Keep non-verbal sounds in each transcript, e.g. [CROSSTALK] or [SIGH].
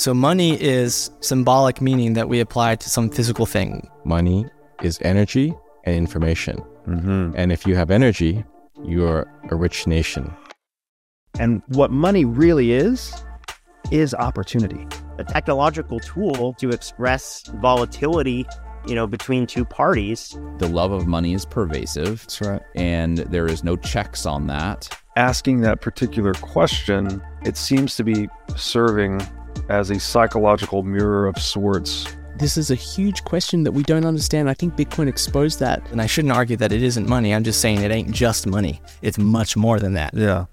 So money is symbolic meaning that we apply to some physical thing. Money is energy and information. Mm-hmm. And if you have energy, you're a rich nation. And what money really is, is opportunity. a technological tool to express volatility, you know, between two parties. The love of money is pervasive, That's right. and there is no checks on that. Asking that particular question, it seems to be serving as a psychological mirror of sorts. This is a huge question that we don't understand. I think Bitcoin exposed that. And I shouldn't argue that it isn't money. I'm just saying it ain't just money. It's much more than that. Yeah.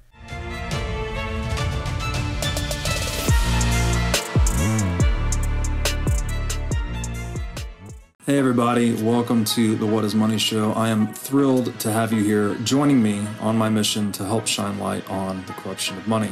Hey, everybody, welcome to the What is Money Show. I am thrilled to have you here joining me on my mission to help shine light on the corruption of money.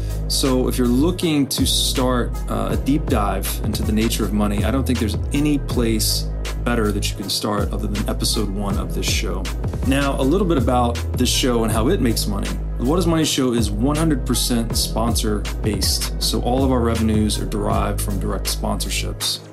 So, if you're looking to start uh, a deep dive into the nature of money, I don't think there's any place better that you can start other than episode one of this show. Now, a little bit about this show and how it makes money. The What is Money show is 100% sponsor based. So, all of our revenues are derived from direct sponsorships.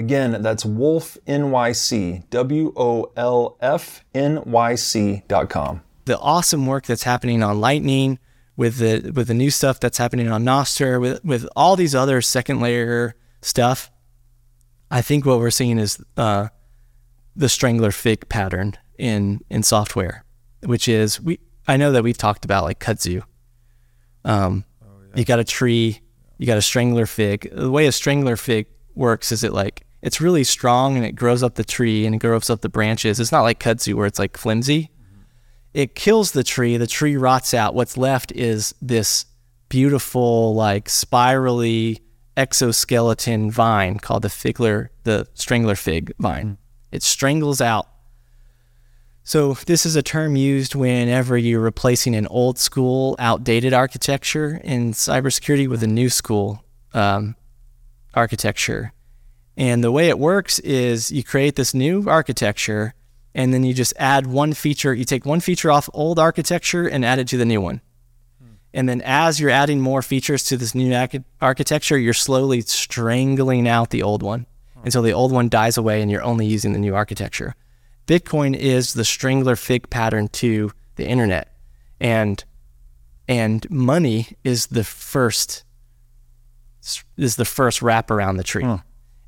Again, that's Wolf NYC, wolfnyc, W O L F N Y C.com. The awesome work that's happening on Lightning, with the with the new stuff that's happening on Nostr, with with all these other second layer stuff, I think what we're seeing is uh, the strangler fig pattern in in software, which is we. I know that we've talked about like kudzu. Um, You got a tree, you got a strangler fig. The way a strangler fig works is it like it's really strong and it grows up the tree and it grows up the branches. It's not like kudzu where it's like flimsy. It kills the tree. The tree rots out. What's left is this beautiful, like spirally exoskeleton vine called the figler, the strangler fig vine. It strangles out. So this is a term used whenever you're replacing an old school, outdated architecture in cybersecurity with a new school um, architecture. And the way it works is you create this new architecture and then you just add one feature. You take one feature off old architecture and add it to the new one. Hmm. And then as you're adding more features to this new architecture, you're slowly strangling out the old one hmm. until the old one dies away and you're only using the new architecture. Bitcoin is the strangler fig pattern to the internet. And and money is the first is the first wrap around the tree. Hmm.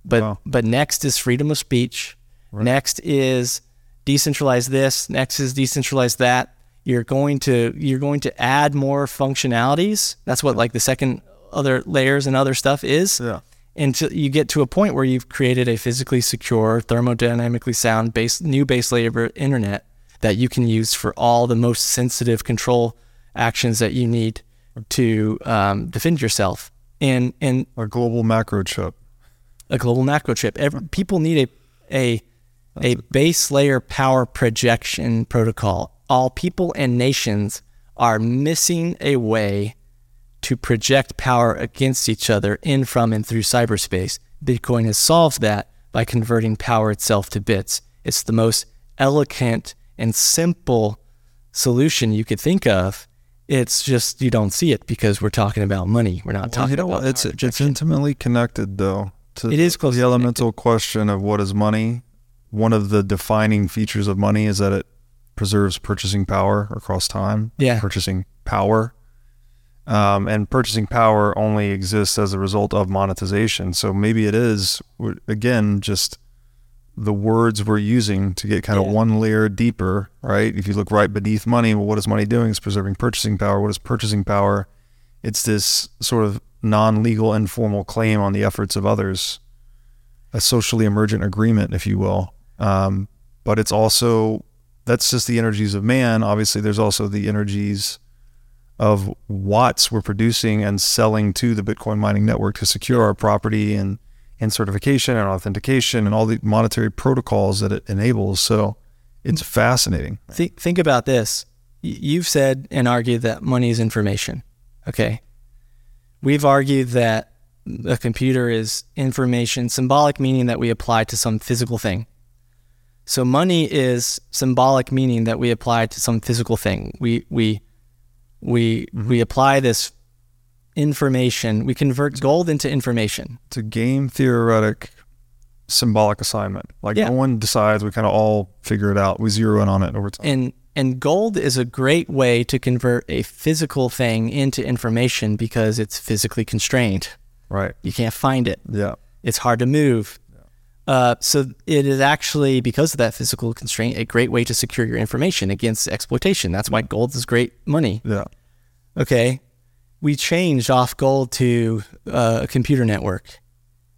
But Wow. but next is freedom of speech. Next is decentralize this. Next is decentralize that. You're going to you're going to add more functionalities. That's what like the second other layers and other stuff is. Yeah. Until you get to a point where you've created a physically secure, thermodynamically sound base new base layer internet that you can use for all the most sensitive control actions that you need to um, defend yourself. And and A global macro chip. A global macro chip. Every, people need a a a base layer power projection protocol all people and nations are missing a way to project power against each other in, from, and through cyberspace. Bitcoin has solved that by converting power itself to bits. It's the most elegant and simple solution you could think of. It's just you don't see it because we're talking about money. We're not Well, talking you know about? It's it's intimately connected though to It is closely the elemental question of what is money. One of the defining features of money is that it preserves purchasing power across time. Yeah. purchasing power, um, and purchasing power only exists as a result of monetization. So maybe it is again just the words we're using to get kind of Yeah. one layer deeper, right? If you look right beneath money, well, what is money doing? It's preserving purchasing power. What is purchasing power? It's this sort of non-legal, informal claim on the efforts of others, a socially emergent agreement, if you will. Um, but it's also that's just the energies of man. Obviously, there's also the energies of watts we're producing and selling to the Bitcoin mining network to secure our property and and certification and authentication and all the monetary protocols that it enables. So it's fascinating. Think, think about this. You've said and argued that money is information. Okay. We've argued that a computer is information, symbolic meaning that we apply to some physical thing. So money is symbolic meaning that we apply to some physical thing. We we we mm-hmm. we apply this information. We convert gold into information. It's a game theoretic symbolic assignment. Like Yeah. no one decides, we kind of all figure it out. We zero in on it over time. And and gold is a great way to convert a physical thing into information because it's physically constrained. right. You can't find it. Yeah. It's hard to move. Uh, so it is actually because of that physical constraint a great way to secure your information against exploitation. That's why gold is great money. Yeah. Okay, we changed off gold to uh, a computer network,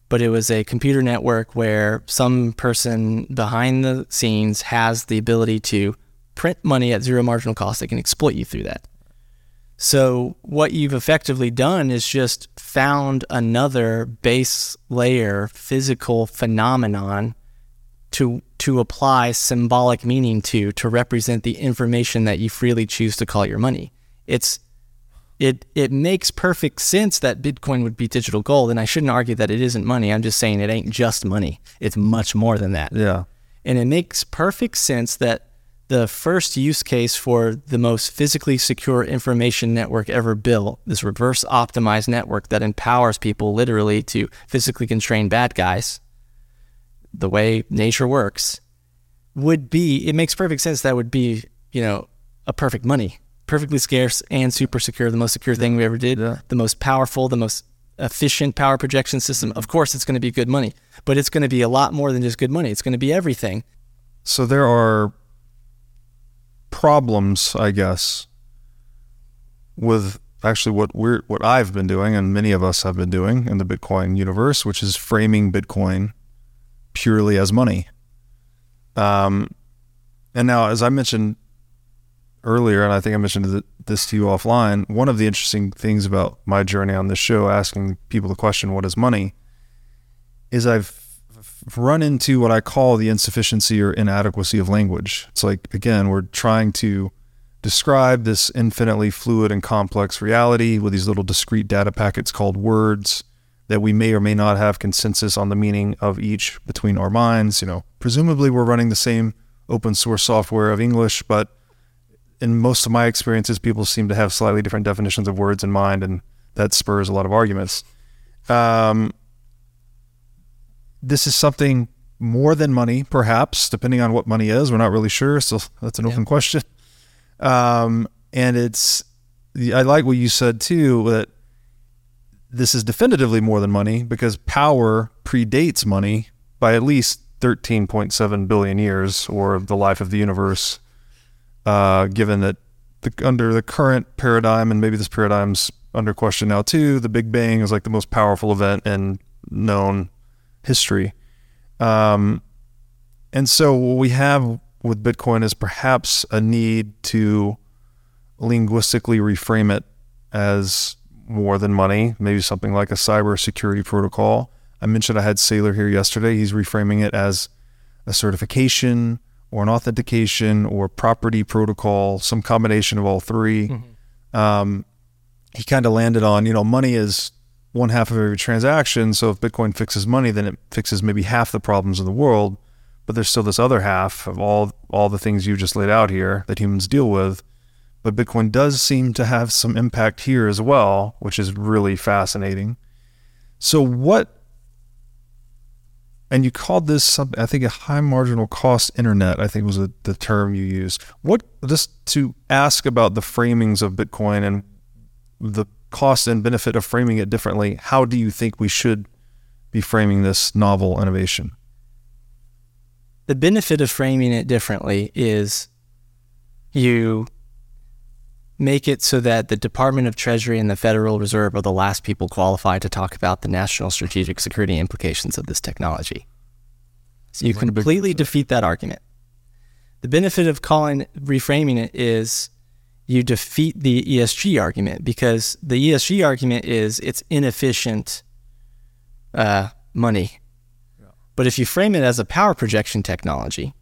but it was a computer network where some person behind the scenes has the ability to print money at zero marginal cost. They can exploit you through that. So what you've effectively done is just found another base layer physical phenomenon to to apply symbolic meaning to to represent the information that you freely choose to call your money. It's it it makes perfect sense that Bitcoin would be digital gold, and I shouldn't argue that it isn't money. I'm just saying it ain't just money. It's much more than that. Yeah. And it makes perfect sense that the first use case for the most physically secure information network ever built, this reverse optimized network that empowers people literally to physically constrain bad guys, the way nature works, would be, it makes perfect sense that would be, you know, a perfect money, perfectly scarce and super secure, the most secure thing we ever did, Yeah. the most powerful, the most efficient power projection system. Mm-hmm. Of course, it's going to be good money, but it's going to be a lot more than just good money. It's going to be everything. So there are problems, I guess, with actually what we're what I've been doing and many of us have been doing in the Bitcoin universe, which is framing Bitcoin purely as money. Um, and now, as I mentioned earlier, and I think I mentioned this to you offline, one of the interesting things about my journey on this show, asking people the question, "What is money?" is I've run into what I call the insufficiency or inadequacy of language. It's like, again, we're trying to describe this infinitely fluid and complex reality with these little discrete data packets called words that we may or may not have consensus on the meaning of each between our minds. You know, presumably we're running the same open source software of English, but in most of my experiences, people seem to have slightly different definitions of words in mind, and that spurs a lot of arguments. Um, this is something more than money, perhaps, depending on what money is. We're not really sure. So that's an open question. Um, and it's, I like what you said too, that this is definitively more than money because power predates money by at least 13.7 billion years or the life of the universe, uh, given that the, under the current paradigm, and maybe this paradigm's under question now too, the Big Bang is like the most powerful event in known history. Um, and so what we have with Bitcoin is perhaps a need to linguistically reframe it as more than money, maybe something like a cyber security protocol. I mentioned I had Saylor here yesterday. He's reframing it as a certification or an authentication or property protocol, some combination of all 3 Um, he kind of landed on, you know, money is one half of every transaction. So if Bitcoin fixes money, then it fixes maybe half the problems in the world. But there's still this other half of all all the things you just laid out here that humans deal with. But Bitcoin does seem to have some impact here as well, which is really fascinating. So what and you called this something I think a high marginal cost internet, I think was the, the term you used. What just to ask about the framings of Bitcoin and the cost and benefit of framing it differently, how do you think we should be framing this novel innovation? The benefit of framing it differently is you make it so that the Department of Treasury and the Federal Reserve are the last people qualified to talk about the national strategic security implications of this technology. So you completely defeat that argument. The benefit of calling reframing it is you defeat the ESG argument because the ESG argument is it's inefficient uh, money. But if you frame it as a power projection technology,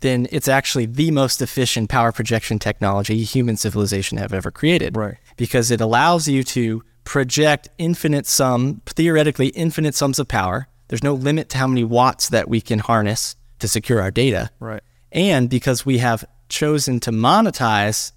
then it's actually the most efficient power projection technology human civilization have ever created. Right. Because it allows you to project infinite sum, theoretically infinite sums of power. There's no limit to how many watts that we can harness to secure our data. Right. And because we have chosen to monetize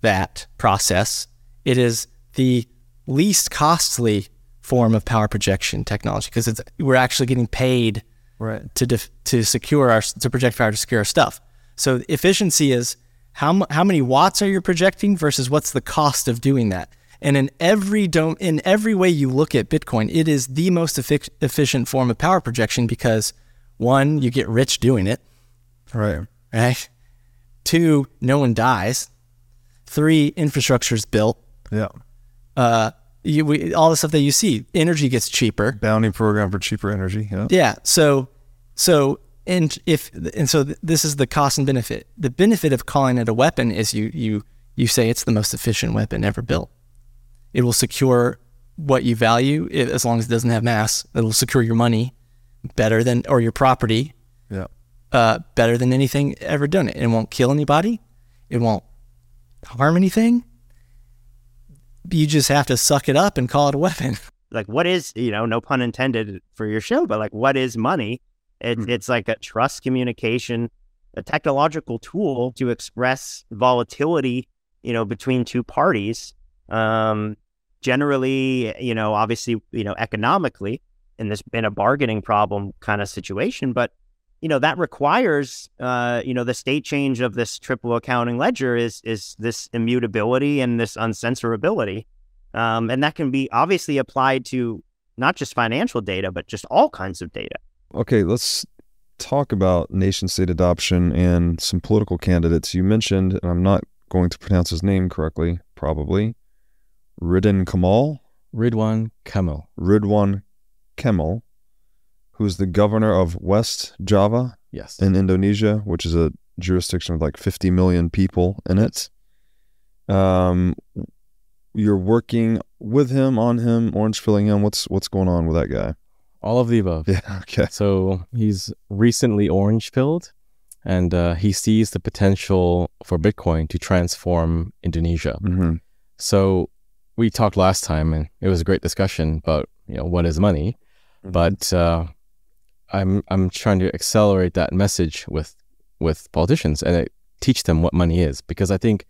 that process, it is the least costly form of power projection technology because it's we're actually getting paid Right. to def- to secure our to project power to secure our stuff. So efficiency is how how many watts are you projecting versus what's the cost of doing that. And in every dome, in every way you look at Bitcoin, it is the most effic- efficient form of power projection because one, you get rich doing it, Right. right? Two, no one dies. Three, infrastructure is built. Yeah. Uh, you, we, all the stuff that you see, energy gets cheaper. Bounty program for cheaper energy. Yeah. Yeah. So, so, and if, and so th- this is the cost and benefit. The benefit of calling it a weapon is you, you, you say it's the most efficient weapon ever built. It will secure what you value i- as long as it doesn't have mass. It'll secure your money better than, or your property, Yeah. uh, better than anything ever done. It won't kill anybody. It won't harm anything. You just have to suck it up and call it a weapon. [LAUGHS] like what is you know no pun intended for your show but like what is money it, it's like a trust communication a technological tool to express volatility you know between two parties um generally you know obviously you know economically in this in a bargaining problem kind of situation but you know that requires uh you know the state change of this triple accounting ledger is is this immutability and this uncensorability um, and that can be obviously applied to not just financial data, but just all kinds of data. Okay, let's talk about nation state adoption and some political candidates. You mentioned, and I'm not going to pronounce his name correctly, probably, Ridwan Kamal, Ridwan kamal Ridwan Kemal, who's the governor of West Java Yes. in Indonesia, which is a jurisdiction with like 50 million people in it. Um, you're working with him, on him, orange pilling him. What's what's going on with that guy? All of the above. Yeah. [LAUGHS] Okay. So he's recently orange pilled and uh, he sees the potential for Bitcoin to transform Indonesia. Mm-hmm. So we talked last time and it was a great discussion about, you know, what is money. But uh, I'm I'm trying to accelerate that message with with politicians and uh, teach them what money is because I think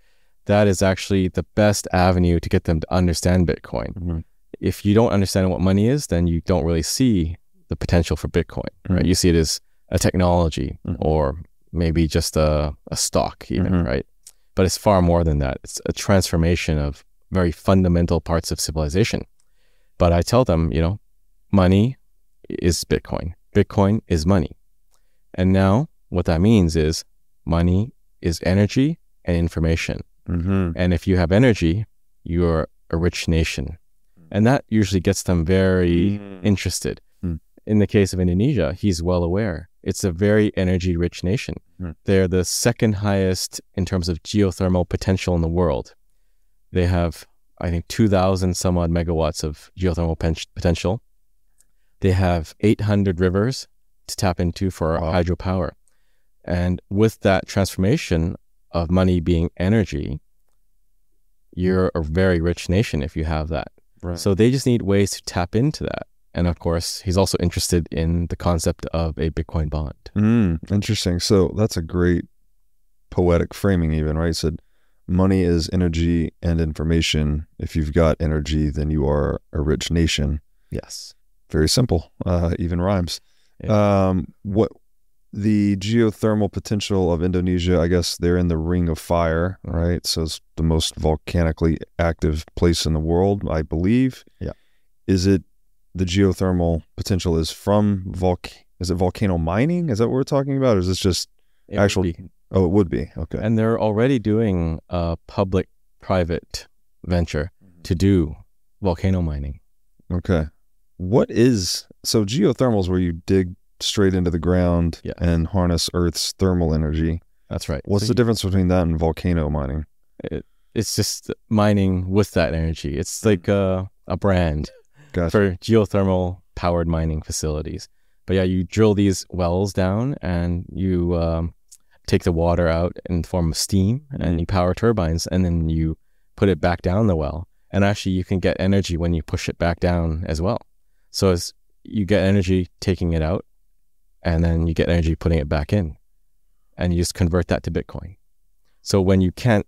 that is actually the best avenue to get them to understand Bitcoin. Mhm. If you don't understand what money is, then you don't really see the potential for Bitcoin, right? Mhm. You see it as a technology Mhm. or maybe just a, a stock, even, Mhm. right? But it's far more than that. It's a transformation of very fundamental parts of civilization. But I tell them, you know, money is Bitcoin. Bitcoin is money. And now what that means is money is energy and information. Mm-hmm. And if you have energy, you're a rich nation. And that usually gets them very interested. Mm. In the case of Indonesia, he's well aware. It's a very energy rich nation. Mm. They're the second highest in terms of geothermal potential in the world. They have, I think, 2,000 some odd megawatts of geothermal pen- potential. They have 800 rivers to tap into for Wow. hydropower. And with that transformation of money being energy, you're a very rich nation if you have that. Right. So they just need ways to tap into that. And of course, he's also interested in the concept of a Bitcoin bond. Mm, interesting. So that's a great poetic framing, even, right? said money is energy and information. If you've got energy, then you are a rich nation. Yes. Very simple, uh, even rhymes. Yeah. Um, what the geothermal potential of Indonesia, I guess they're in the ring of fire, right? So it's the most volcanically active place in the world, I believe. Yeah. Is it the geothermal potential is from volc is it volcano mining? Is that what we're talking about? Or is this just It Actual- oh it would be. Okay. And they're already doing a public private venture to do volcano mining. Okay. What is so geothermal is where you dig straight into the ground Yeah. and harness Earth's thermal energy. That's right. What's So the difference between that and volcano mining? It, it's just mining with that energy. It's like a, a brand Gotcha. for geothermal powered mining facilities. But yeah, you drill these wells down and you um, take the water out in the form of steam and you power turbines and then you put it back down the well. And actually, you can get energy when you push it back down as well. So as you get energy taking it out and then you get energy putting it back in and you just convert that to Bitcoin. So when you can't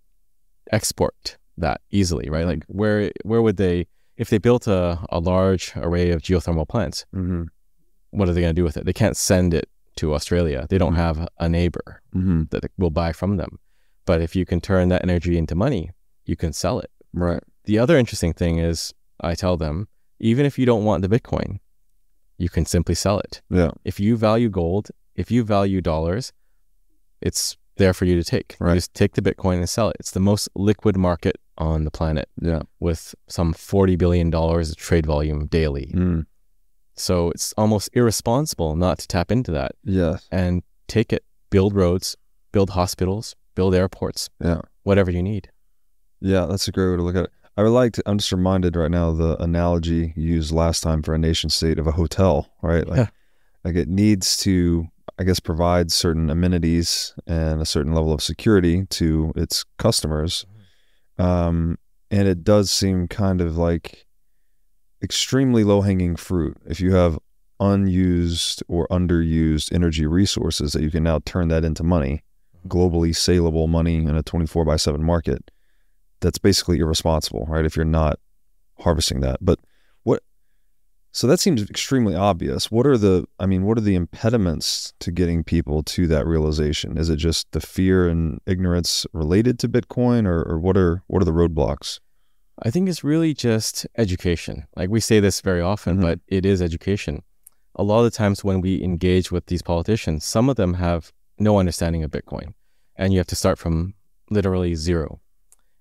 export that easily, right? Like where where would they if they built a, a large array of geothermal plants, Mm-hmm. what are they going to do with it? They can't send it to Australia. They don't have a neighbor Mm-hmm. that will buy from them. But if you can turn that energy into money, you can sell it. Right. The other interesting thing is I tell them, even if you don't want the Bitcoin, you can simply sell it. Yeah. If you value gold, if you value dollars, it's there for you to take. Right. You just take the Bitcoin and sell it. It's the most liquid market on the planet Yeah. with some $40 billion of trade volume daily. Mm. So it's almost irresponsible not to tap into that Yeah. and take it, build roads, build hospitals, build airports, Yeah. whatever you need. Yeah. That's a great way to look at it. I would like to, I'm just reminded right now the analogy you used last time for a nation state of a hotel, right? Like, Yeah. like it needs to, I guess, provide certain amenities and a certain level of security to its customers. Um, and it does seem kind of like extremely low hanging fruit if you have unused or underused energy resources that you can now turn that into money, globally saleable money in a 24 by 7 market. That's basically irresponsible, right? If you're not harvesting that. But what, so that seems extremely obvious. What are the, I mean, what are the impediments to getting people to that realization? Is it just the fear and ignorance related to Bitcoin or, or what are, what are the roadblocks? I think it's really just education. Like we say this very often, Mhm. but it is education. A lot of the times when we engage with these politicians, some of them have no understanding of Bitcoin, and you have to start from literally zero.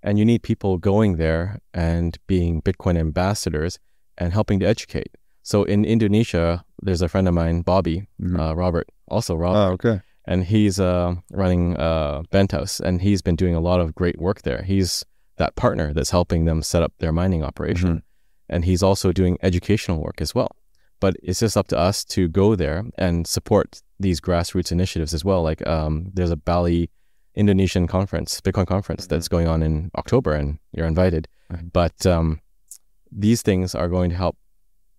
And you need people going there and being Bitcoin ambassadors and helping to educate. So in Indonesia, there's a friend of mine, Bobby, Mhm. uh, Robert, also Rob, Oh, okay. and he's uh, running uh, Bentos, and he's been doing a lot of great work there. He's that partner that's helping them set up their mining operation, and he's also doing educational work as well. But it's just up to us to go there and support these grassroots initiatives as well. Like um, there's a Bali Indonesian conference, Bitcoin conference that's going on in October, and you're invited. Mhm. But um, these things are going to help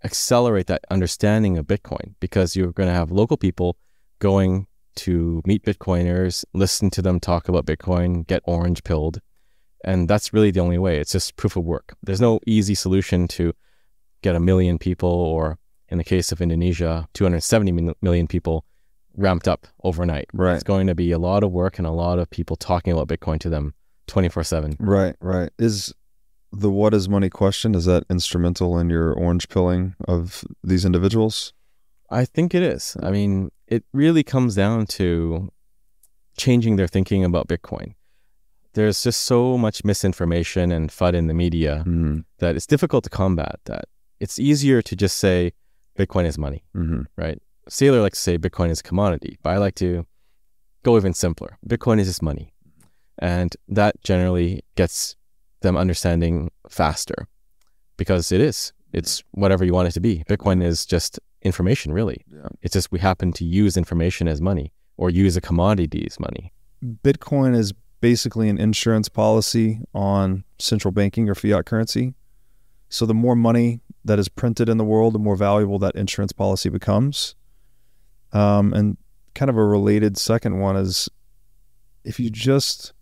accelerate that understanding of Bitcoin because you're going to have local people going to meet Bitcoiners, listen to them talk about Bitcoin, get orange pilled. And that's really the only way. It's just proof of work. There's no easy solution to get a million people, or in the case of Indonesia, 270 million people ramped up overnight. Right. It's going to be a lot of work and a lot of people talking about Bitcoin to them 24 7. Right, right. Is the what is money question, is that instrumental in your orange pilling of these individuals? I think it is. I mean, it really comes down to changing their thinking about Bitcoin. There's just so much misinformation and FUD in the media Mm-hmm. that it's difficult to combat that. It's easier to just say Bitcoin is money, Mm-hmm. right? Saylor likes to say Bitcoin is a commodity, but I like to go even simpler. Bitcoin is just money. And that generally gets them understanding faster because it is. It's whatever you want it to be. Bitcoin is just information, really. Yeah. It's just we happen to use information as money or use a commodity as money. Bitcoin is basically an insurance policy on central banking or fiat currency. So the more money that is printed in the world, the more valuable that insurance policy becomes. Um, and kind of a related second one is if you just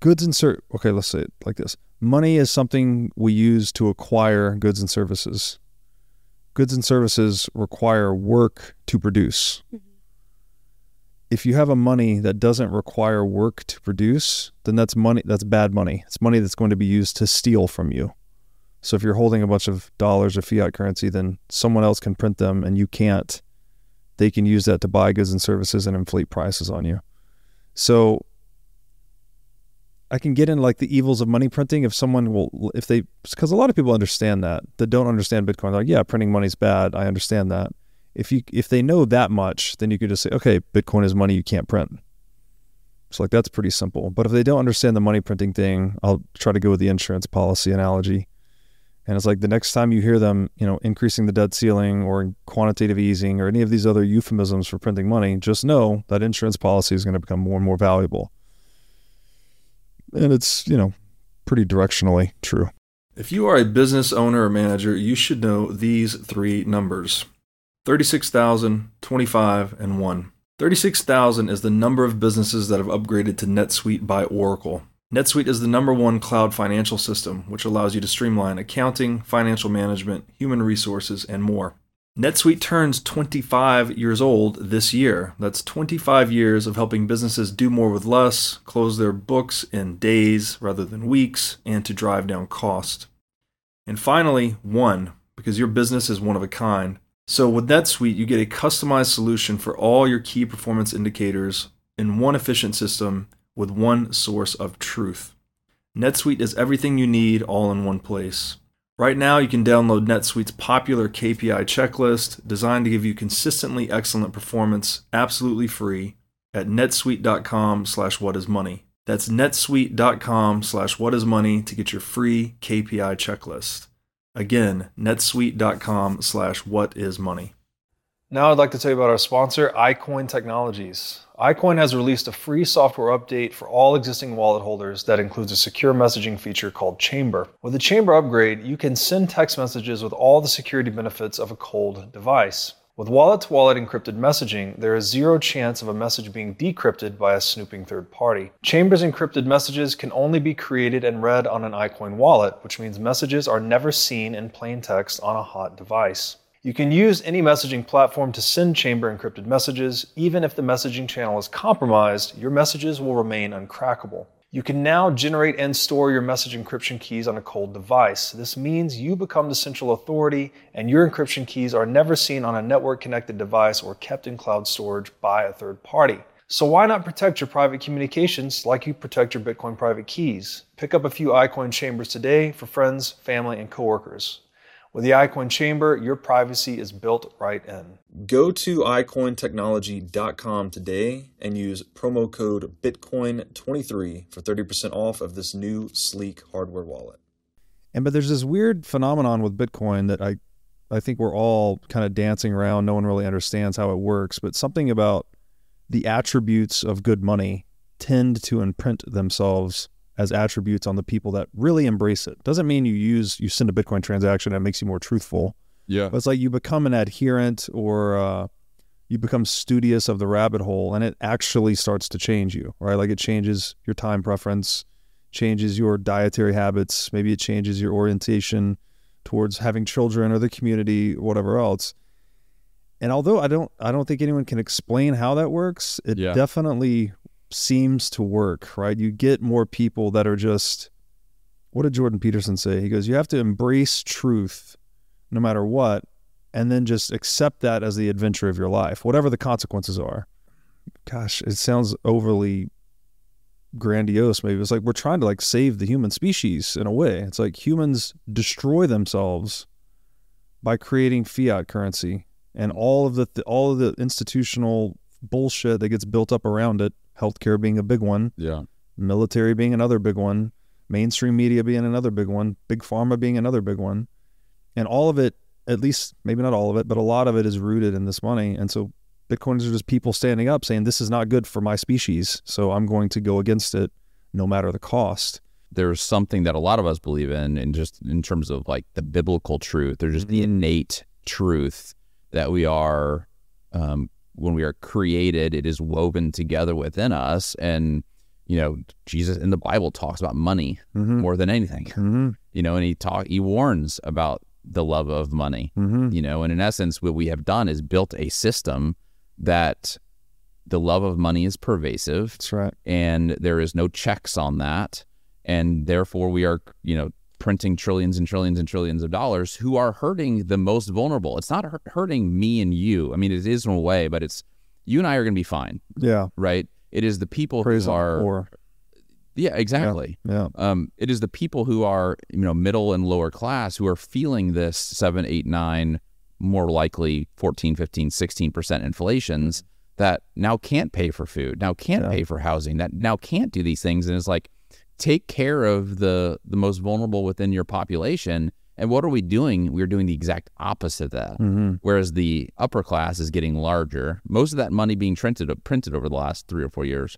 goods and okay, let's say it like this: money is something we use to acquire goods and services. Goods and services require work to produce. Mm-hmm. If you have a money that doesn't require work to produce, then that's money that's bad money. It's money that's going to be used to steal from you. So if you're holding a bunch of dollars or fiat currency, then someone else can print them and you can't they can use that to buy goods and services and inflate prices on you. So I can get in like the evils of money printing if someone will, if they, because a lot of people understand that that don't understand Bitcoin. They're like, yeah, printing money's bad. I understand that. If you if they know that much, then you could just say, okay, Bitcoin is money you can't print. So like that's pretty simple. But if they don't understand the money printing thing, I'll try to go with the insurance policy analogy. And it's like the next time you hear them, you know, increasing the debt ceiling or quantitative easing or any of these other euphemisms for printing money, just know that insurance policy is going to become more and more valuable. And it's, you know, pretty directionally true. If you are a business owner or manager, you should know these three numbers 36,000, 25, and 1. 36,000 is the number of businesses that have upgraded to NetSuite by Oracle. NetSuite is the number one cloud financial system, which allows you to streamline accounting, financial management, human resources, and more. NetSuite turns 25 years old this year. That's 25 years of helping businesses do more with less, close their books in days rather than weeks, and to drive down cost. And finally, one, because your business is one of a kind. So with NetSuite, you get a customized solution for all your key performance indicators in one efficient system with one source of truth. NetSuite is everything you need all in one place. Right now, you can download NetSuite's popular KPI checklist designed to give you consistently excellent performance absolutely free at netsuite.com slash whatismoney. That's netsuite.com slash whatismoney to get your free KPI checklist. Again, netsuite.com slash whatismoney. Now, I'd like to tell you about our sponsor, iCoin Technologies. iCoin has released a free software update for all existing wallet holders that includes a secure messaging feature called Chamber. With the Chamber upgrade, you can send text messages with all the security benefits of a cold device. With wallet to wallet encrypted messaging, there is zero chance of a message being decrypted by a snooping third party. Chamber's encrypted messages can only be created and read on an iCoin wallet, which means messages are never seen in plain text on a hot device. You can use any messaging platform to send chamber encrypted messages. Even if the messaging channel is compromised, your messages will remain uncrackable. You can now generate and store your message encryption keys on a cold device. This means you become the central authority and your encryption keys are never seen on a network connected device or kept in cloud storage by a third party. So why not protect your private communications like you protect your Bitcoin private keys? Pick up a few iCoin chambers today for friends, family, and coworkers. With the iCoin Chamber, your privacy is built right in. Go to iCoinTechnology.com today and use promo code BITCOIN23 for 30% off of this new sleek hardware wallet. And but there's this weird phenomenon with Bitcoin that I I think we're all kind of dancing around. No one really understands how it works, but something about the attributes of good money tend to imprint themselves as attributes on the people that really embrace it. Doesn't mean you use you send a Bitcoin transaction that makes you more truthful. Yeah, but it's like you become an adherent or uh, you become studious of the rabbit hole, and it actually starts to change you, right? Like it changes your time preference, changes your dietary habits, maybe it changes your orientation towards having children or the community, whatever else. And although I don't I don't think anyone can explain how that works, it yeah. definitely seems to work, right? You get more people that are just, what did Jordan Peterson say? He goes, you have to embrace truth no matter what, and then just accept that as the adventure of your life, whatever the consequences are. Gosh, it sounds overly grandiose maybe it's like we're trying to like save the human species in a way it's like humans destroy themselves by creating fiat currency and all of the all of the institutional bullshit that gets built up around it healthcare being a big one. Yeah. Military being another big one. Mainstream media being another big one. Big pharma being another big one. And all of it, at least maybe not all of it, but a lot of it is rooted in this money. And so Bitcoins are just people standing up saying, this is not good for my species. So I'm going to go against it no matter the cost there's something that a lot of us believe in, and just in terms of like the biblical truth, there's just the mm-hmm. innate truth that we are um, when we are created, it is woven together within us. And, you know, Jesus in the Bible talks about money Mm-hmm. more than anything, Mm-hmm. you know, and he talk, he warns about the love of money, Mm-hmm. you know, and in essence, what we have done is built a system that the love of money is pervasive That's right. and there is no checks on that and therefore we are you know printing trillions and trillions and trillions of dollars who are hurting the most vulnerable. It's not hurting me and you. I mean it is in a way but it's you and i are going to be fine. Yeah. right? It is the people Praise who are or yeah exactly. Yeah. um, it is the people who are you know middle and lower class who are feeling this seven, eight, nine, more likely 14 15 16% inflations that now can't pay for food now can't Yeah. pay for housing that now can't do these things. And it's like take care of the the most vulnerable within your population and what are we doing we're doing the exact opposite of that Mm-hmm. whereas the upper class is getting larger most of that money being printed printed over the last 3 or 4 years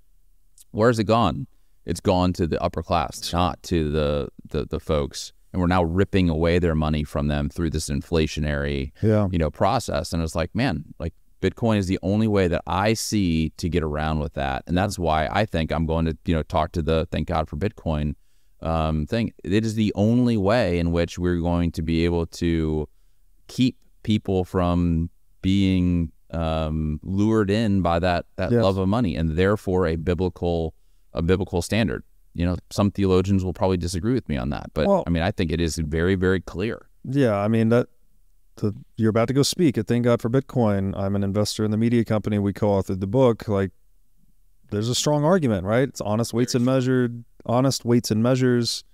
where's it gone it's gone to the upper class, not to the, the the folks. And we're now ripping away their money from them through this inflationary, Yeah. you know, process. And it's like, man, like Bitcoin is the only way that I see to get around with that. And that's why I think I'm going to, you know, talk to the thank God for Bitcoin um, thing. It is the only way in which we're going to be able to keep people from being um, lured in by that that Yes. love of money, and therefore a biblical a biblical standard. You know, some theologians will probably disagree with me on that, but Well- I mean, I think it is very, very clear. Yeah, I mean that. The, you're about to go speak at Thank God for Bitcoin. I'm an investor in the media company. We co-authored the book. Like, there's a strong argument, right? It's honest weights and measured, honest weights and measures.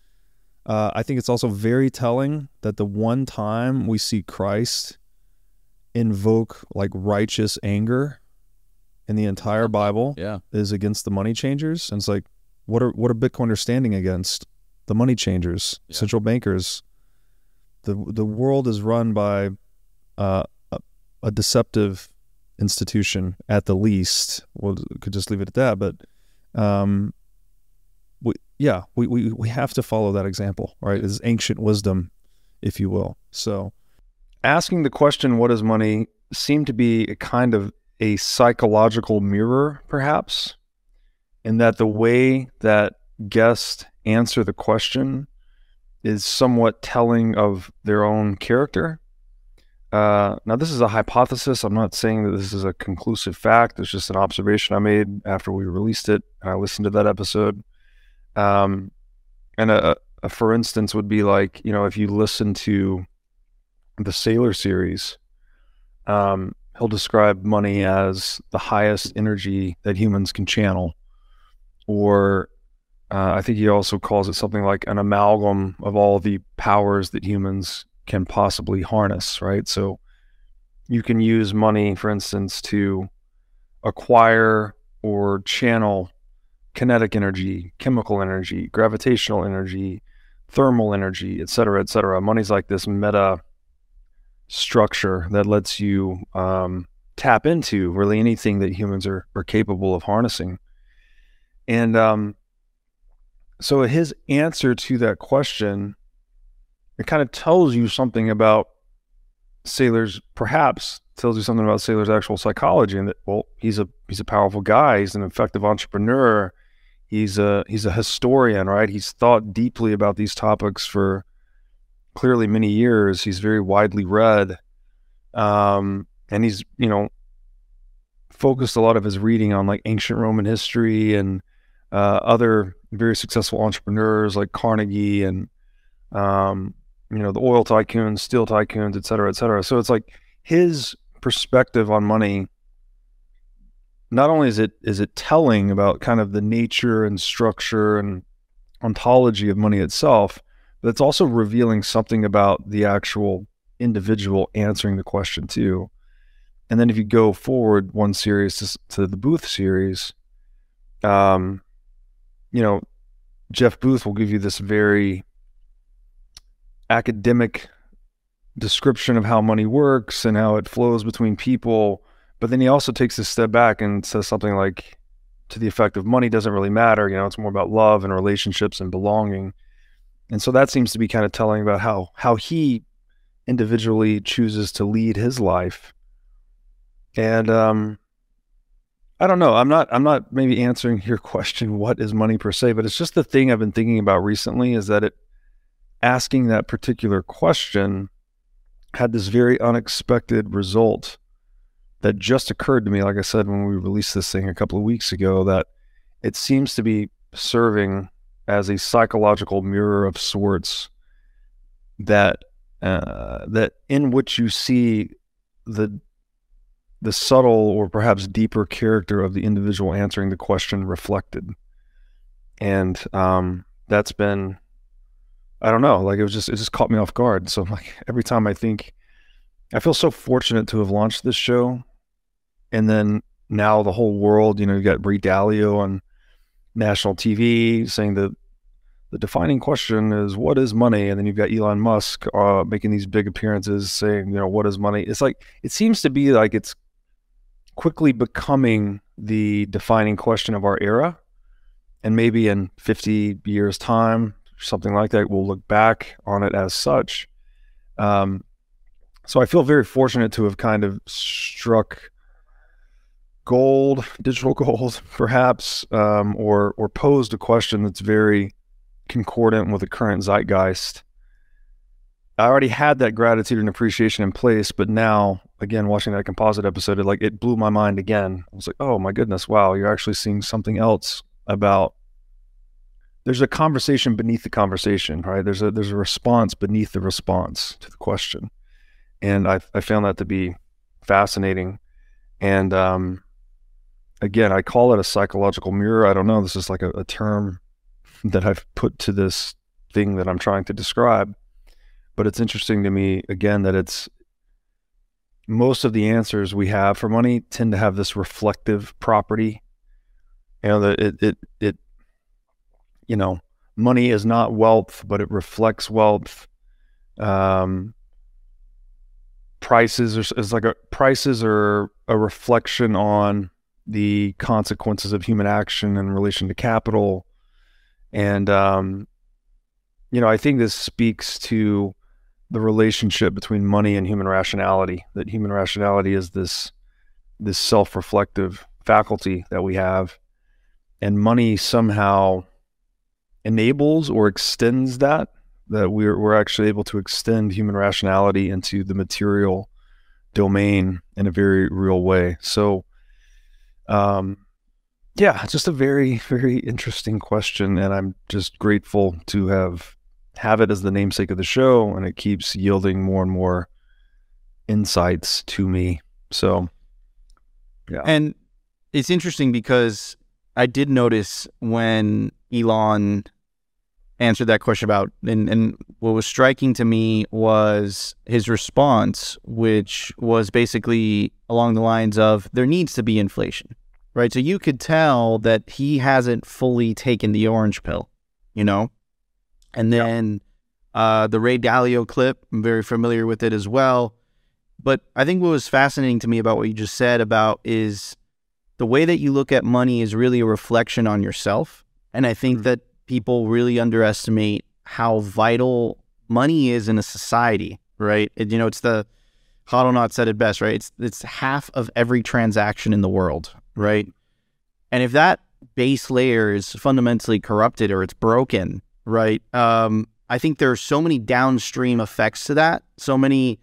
Uh, I think it's also very telling that the one time we see Christ invoke like righteous anger in the entire Bible Yeah, is against the money changers. And it's like, what are what are Bitcoiners standing against? The money changers, Yeah. central bankers. The the world is run by uh, a, a deceptive institution at the least. We'll could just leave it at that. But um, we, yeah, we, we we have to follow that example, right? It's ancient wisdom, if you will. So, asking the question, "What is money?" seemed to be a kind of a psychological mirror, perhaps, in that the way that guests answer the question is somewhat telling of their own character. Uh, now, this is a hypothesis. I'm not saying that this is a conclusive fact. It's just an observation I made after we released it and I listened to that episode. Um, and a, a for instance would be like, you know, if you listen to the Saylor series, um, he'll describe money as the highest energy that humans can channel. Or uh, I think he also calls it something like an amalgam of all the powers that humans can possibly harness, right? So you can use money, for instance, to acquire or channel kinetic energy, chemical energy, gravitational energy, thermal energy, et cetera, et cetera. Money's like this meta structure that lets you um, tap into really anything that humans are, are capable of harnessing. And um, so his answer to that question, it kind of tells you something about Saylor's, perhaps tells you something about Saylor's actual psychology, and that well, he's a he's a powerful guy, he's an effective entrepreneur, he's a he's a historian, right? He's thought deeply about these topics for clearly many years. He's very widely read, um, and he's you know focused a lot of his reading on like ancient Roman history and uh, other very successful entrepreneurs like Carnegie and um, you know the oil tycoons, steel tycoons, et cetera, et cetera. So it's like his perspective on money. Not only is it is it telling about kind of the nature and structure and ontology of money itself, but it's also revealing something about the actual individual answering the question too. And then if you go forward one series to, to the Booth series, um, you know, Jeff Booth will give you this very academic description of how money works and how it flows between people. But then he also takes a step back and says something like to the effect of money doesn't really matter. You know, it's more about love and relationships and belonging. And so that seems to be kind of telling about how how he individually chooses to lead his life. And um I don't know. I'm not I'm not maybe answering your [LAUGHS] question what is money per se, but it's just the thing I've been thinking about recently is that it asking that particular question had this very unexpected result that just occurred to me, like I said, when we released this thing a couple of weeks ago, that it seems to be serving as a psychological mirror of sorts that uh, that in which you see the the subtle or perhaps deeper character of the individual answering the question reflected. And um, that's been i don't know like it was just it just caught me off guard. So [LAUGHS] like every time i think i feel so fortunate to have launched this show. And then now the whole world, you know, you got Ray Dalio on national TV saying that the defining question is what is money, and then you've got Elon Musk uh, making these big appearances saying, you know, what is money? It's like it seems to be like it's quickly becoming the defining question of our era, and maybe in 50 years' time, something like that, we'll look back on it as such. Um, so I feel very fortunate to have kind of struck gold, [LAUGHS] digital gold, [LAUGHS] perhaps, um, or or posed a question that's very concordant with the current zeitgeist. I already had that gratitude and appreciation in place, but now, again, watching that composite episode, it like it blew my mind again. I was like, oh my goodness, wow, you're actually seeing something else about. There's a conversation beneath the conversation, right? There's a there's a response beneath the response to the question, and I I found that to be fascinating, and um, again, I call it a psychological mirror. I don't know. This is like a, a term [LAUGHS] that I've put to this thing that I'm trying to describe. But it's interesting to me, again, that it's most of the answers we have for money tend to have this reflective property. You know, that it, it, it, you know, money is not wealth, but it reflects wealth. Um, prices are, is like a prices are a reflection on the consequences of human action in relation to capital. And, um, you know, I think this speaks to the relationship between money and human rationality, that human rationality is this, this self-reflective faculty that we have. And money somehow enables or extends that, that we're, we're actually able to extend human rationality into the material domain in a very real way. So, um, yeah, just a very, very interesting question, and I'm just grateful to have have it as the namesake of the show, and it keeps yielding more and more insights to me. So, yeah, and it's interesting because I did notice when Elon answered that question about and, and what was striking to me was his response which was basically along the lines of there needs to be inflation right? So you could tell that he hasn't fully taken the orange pill you know and then uh, the ray dalio clip i'm very familiar with it as well but i think what was fascinating to me about what you just said about is the way that you look at money is really a reflection on yourself and i think mm-hmm. that people really underestimate how vital money is in a society, right? It, you know, it's the Hodlonaut said it best, right? It's it's half of every transaction in the world, right? And if that base layer is fundamentally corrupted or it's broken, right? Um, I think there are so many downstream effects to that, so many,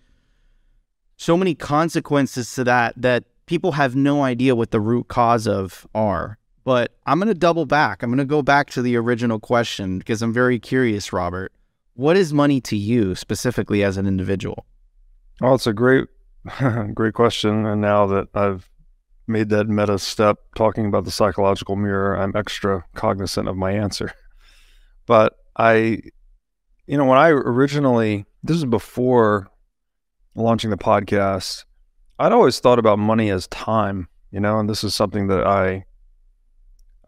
so many consequences to that that people have no idea what the root cause of are. But I'm going to double back. I'm going to go back to the original question because I'm very curious, Robert. What is money to you specifically as an individual? Well, it's a great, [LAUGHS] great question. And now that I've made that meta step talking about the psychological mirror, I'm extra cognizant of my answer. But I, you know, when I originally, this is before launching the podcast, I'd always thought about money as time, you know, and this is something that I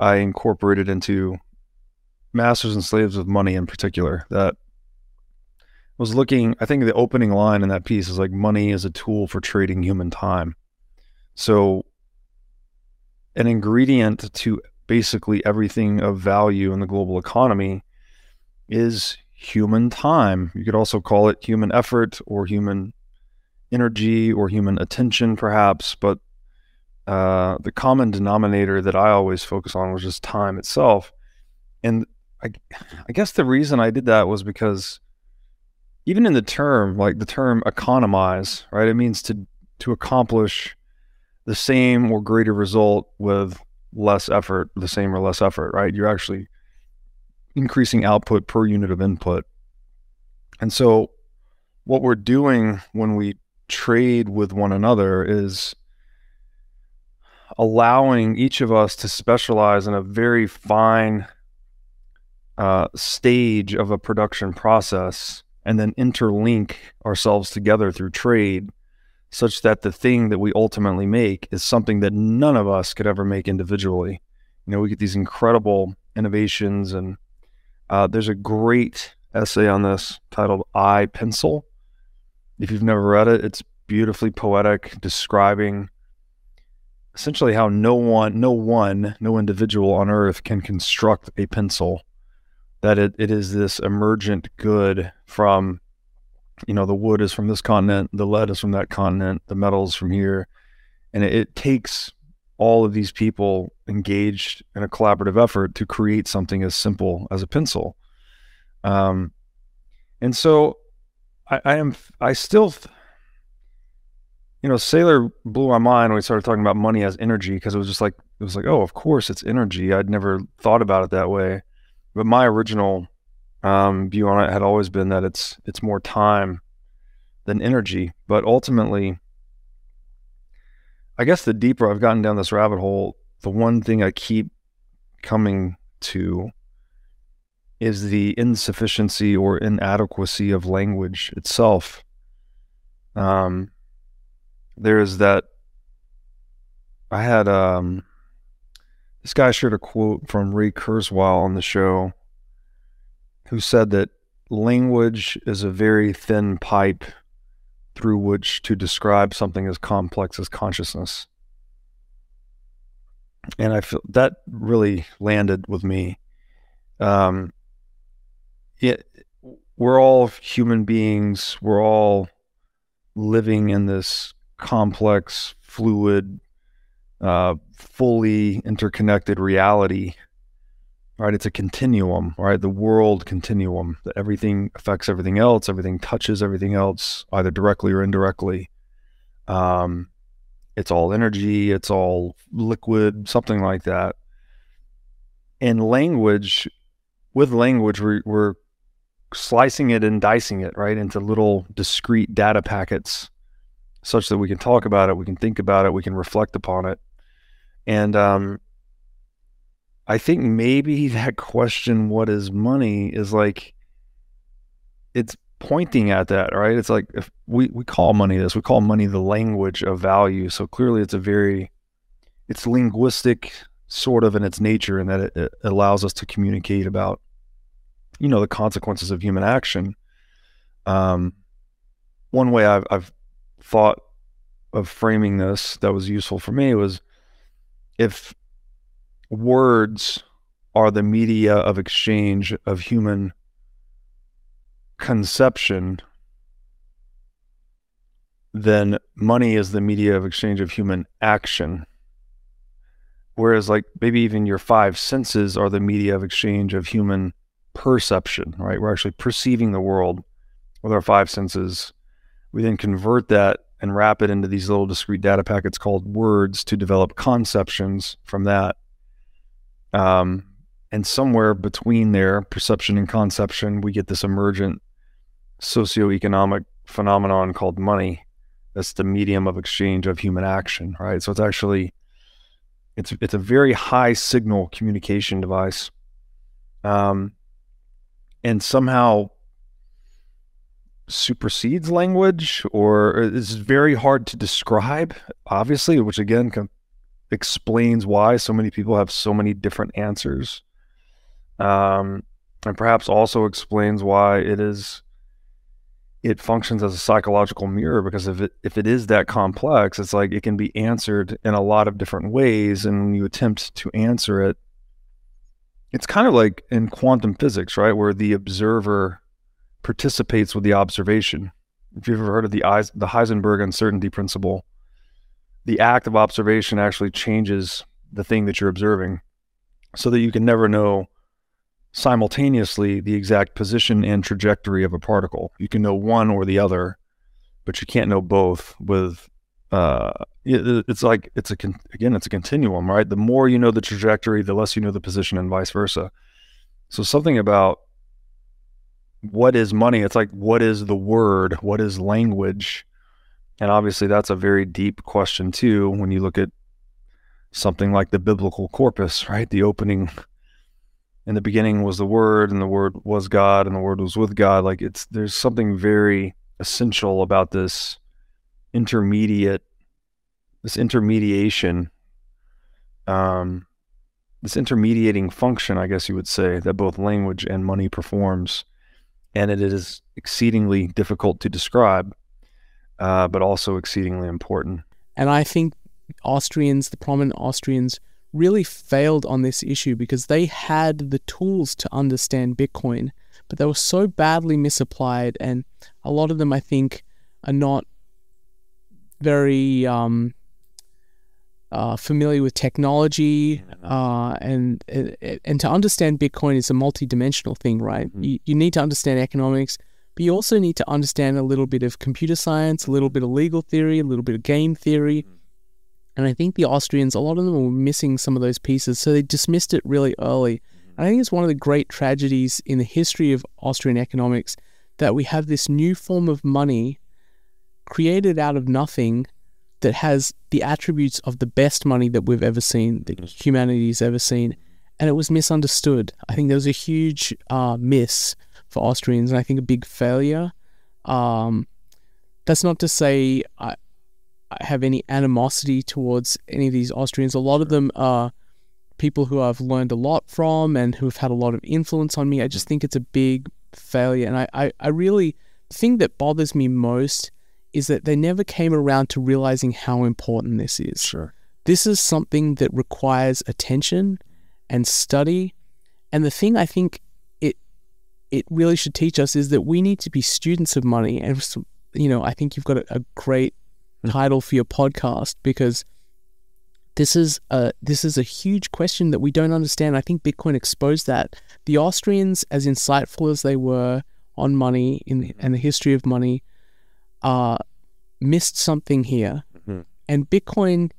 I incorporated into Masters and Slaves of Money in particular. That was looking, I think the opening line in that piece is like money is a tool for trading human time. So, an ingredient to basically everything of value in the global economy is human time. You could also call it human effort or human energy or human attention, perhaps. But uh, the common denominator that I always focus on was just time itself. And I, I guess the reason I did that was because even in the term, like the term economize, right? It means to to accomplish the same or greater result with less effort, the same or less effort, right? You're actually increasing output per unit of input. And so what we're doing when we trade with one another is allowing each of us to specialize in a very fine uh, stage of a production process and then interlink ourselves together through trade such that the thing that we ultimately make is something that none of us could ever make individually. You know, we get these incredible innovations, and uh, there's a great essay on this titled I Pencil. If you've never read it, it's beautifully poetic, describing essentially how no one, no one, no individual on earth can construct a pencil. That it, it is this emergent good from you know, the wood is from this continent, the lead is from that continent, the metals from here. And it, it takes all of these people engaged in a collaborative effort to create something as simple as a pencil. Um, and so I, I am, I still, you know, Saylor blew my mind when we started talking about money as energy because it was just like, it was like, oh, of course it's energy. I'd never thought about it that way. But my original um, view on it had always been that it's it's more time than energy. But ultimately, I guess the deeper I've gotten down this rabbit hole, the one thing I keep coming to is the insufficiency or inadequacy of language itself. Um, there is that. I had um, this guy shared a quote from Ray Kurzweil on the show who said that language is a very thin pipe through which to describe something as complex as consciousness. And I feel that really landed with me. Um, it, we're all human beings. We're all living in this complex, fluid, uh, fully interconnected reality right? It's a continuum, right? The world continuum that everything affects everything else, everything touches everything else, either directly or indirectly. Um, it's all energy, it's all liquid, something like that. And language, with language, we're, we're slicing it and dicing it, right, into little discrete data packets such that we can talk about it, we can think about it, we can reflect upon it. And um, I think maybe [LAUGHS] that question, what is money, is like it's pointing at that, right? It's like if we, we call money this, we call money the language of value. So clearly it's a very it's linguistic sort of in its nature and that it, it allows us to communicate about you know the consequences of human action. Um, one way I've, I've thought of framing this that was useful for me was if words are the media of exchange of human conception, then money is the media of exchange of human action. Whereas, like, maybe even your five senses are the media of exchange of human perception, right? We're actually perceiving the world with our five senses. We then convert that and wrap it into these little discrete data packets called words to develop conceptions from that. Um, and somewhere between there, perception and conception, we get this emergent socioeconomic phenomenon called money. That's the medium of exchange of human action, right? So it's actually it's it's a very high signal communication device, um, and somehow supersedes language, or is very hard to describe. Obviously, which again explains why so many people have so many different answers. Um, and perhaps also explains why it is it functions as a psychological mirror because if it if it is that complex, it's like it can be answered in a lot of different ways. And when you attempt to answer it, it's kind of like in quantum physics, right? Where the observer participates with the observation. If you've ever heard of the the Heisenberg uncertainty principle, the act of observation actually changes the thing that you're observing so that you can never know simultaneously the exact position and trajectory of a particle. You can know one or the other, but you can't know both with uh it- it's like it's a again it's a continuum, right? The more you know the trajectory, the less you know the position and vice versa. So something about what is money? It's like what is the word? What is language? And obviously that's a very deep question too when you look at something like the biblical corpus, right? The opening in the beginning was the word and the word was God and the word was with God. Like it's there's something very essential about this intermediate this intermediation um this intermediating function, I guess you would say, that both language and money performs. And it is exceedingly difficult to describe, uh, but also exceedingly important. And I think Austrians, the prominent Austrians, really failed on this issue because they had the tools to understand Bitcoin, but they were so badly misapplied. And a lot of them, I think, are not very um, uh, familiar with technology. Uh, and, and to understand Bitcoin is a multi-dimensional thing, right? You, you need to understand economics, but you also need to understand a little bit of computer science, a little bit of legal theory, a little bit of game theory. Mm. And I think the Austrians, a lot of them were missing some of those pieces, so they dismissed it really early. Mm-hmm. And I think it's one of the great tragedies in the history of Austrian economics that we have this new form of money created out of nothing that has the attributes of the best money that we've ever seen, that mm-hmm. humanity's ever seen. And it was misunderstood. I think there was a huge uh, miss for Austrians, and I think a big failure. Um, that's not to say I, I have any animosity towards any of these Austrians. A lot of them are people who I've learned a lot from and who have had a lot of influence on me. I just think it's a big failure. And I, I, I really, the thing that bothers me most is that they never came around to realizing how important this is. Sure. This is something that requires attention and study. And the thing I think it really should teach us is that we need to be students of money. And you know, I think you've got a, a great title for your podcast because this is a this is a huge question that we don't understand. I think Bitcoin exposed that. The Austrians, as insightful as they were on money in and the history of money, uh, missed something here. Mhm. And Bitcoin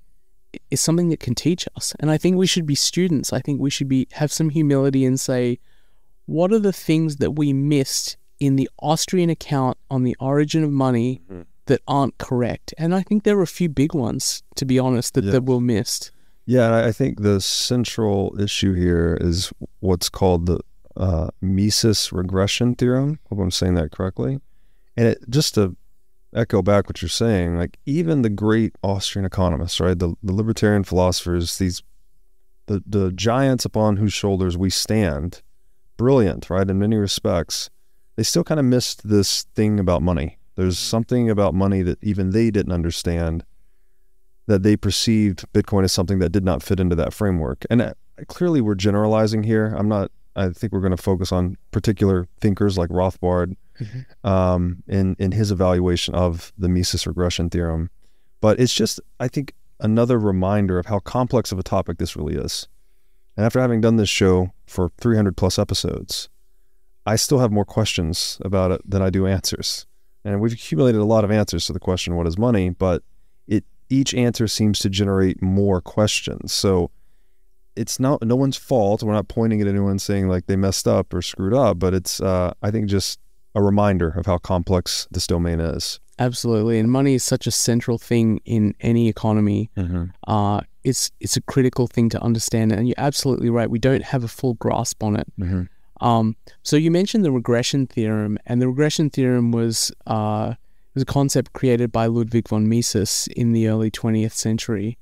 is something that can teach us. And I think we should be students. I think we should be have some humility and say, what are the things that we missed in the Austrian account on the origin of money Mhm. that aren't correct? And I think there were a few big ones, to be honest, that, Yeah. that were missed. Yeah, I I think the central issue here is what's called the uh, Mises regression theorem. Hope I'm saying that correctly. And it, just to echo back what you're saying, like even the great Austrian economists, right, the, the libertarian philosophers, these the the giants upon whose shoulders we stand, brilliant, right, in many respects, they still kind of missed this thing about money. There's something about money that even they didn't understand that they perceived Bitcoin as something that did not fit into that framework. And uh, clearly, we're generalizing here. I'm not. I think we're going to focus on particular thinkers like Rothbard um, in in his evaluation of the Mises regression theorem. But it's just, I think, another reminder of how complex of a topic this really is. And after having done this show for 300 plus episodes, I still have more questions about it than I do answers. And we've accumulated a lot of answers to the question, what is money? But it each answer seems to generate more questions. So it's not no one's fault. We're not pointing at anyone saying like they messed up or screwed up, but it's uh, I think just a reminder of how complex this domain is. Absolutely. And money is such a central thing in any economy. Mm-hmm. Uh, it's it's a critical thing to understand. And you're absolutely right. We don't have a full grasp on it. Mhm. Um, so you mentioned the regression theorem, and the regression theorem was uh, was a concept created by Ludwig von Mises in the early 20th century,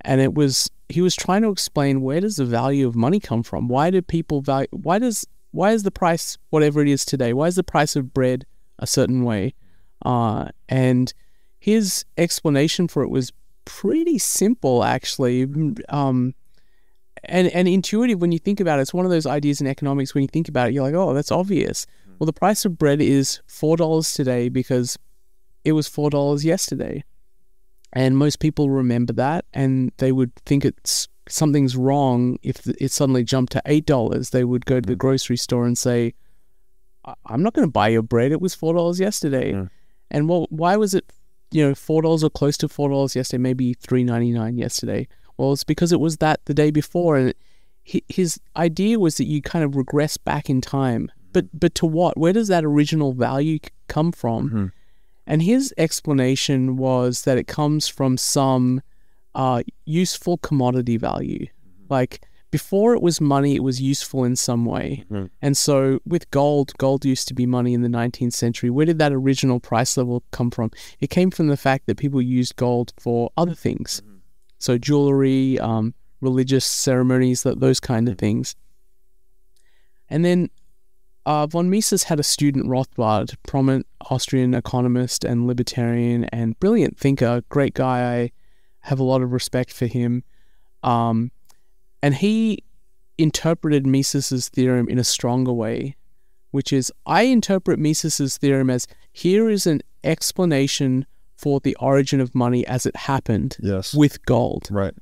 and it was he was trying to explain where does the value of money come from? Why do people value? Why does why is the price whatever it is today? Why is the price of bread a certain way. Uh, and his explanation for it was pretty simple, actually. Um, and, and intuitive when you think about it. It's one of those ideas in economics when you think about it, you're like, oh, that's obvious. Well, the price of bread is $4 today because it was $4 yesterday. And most people remember that and they would think it's something's wrong if it suddenly jumped to $8. They would go to the grocery store and say, I'm not going to buy your bread. It was $4 yesterday. Yeah. And well, why was it, you know, $4 or close to $4 yesterday, maybe $3.99 yesterday? Well, it's because it was that the day before. And hi- his idea was that you kind of regress back in time. But, but to what? Where does that original value come from? And his explanation was that it comes from some uh, useful commodity value. Like before it was money, it was useful in some way. And so with gold, gold used to be money in the 19th century. Where did that original price level come from? It came from the fact that people used gold for other things. So jewelry, um, religious ceremonies, that those kind of things. And then uh, von Mises had a student, Rothbard, prominent Austrian economist and libertarian and brilliant thinker, great guy. I have a lot of respect for him. Um, and he interpreted Mises's theorem in a stronger way, which is I interpret Mises's theorem as here is an explanation for the origin of money as it happened Yes. with gold. Right.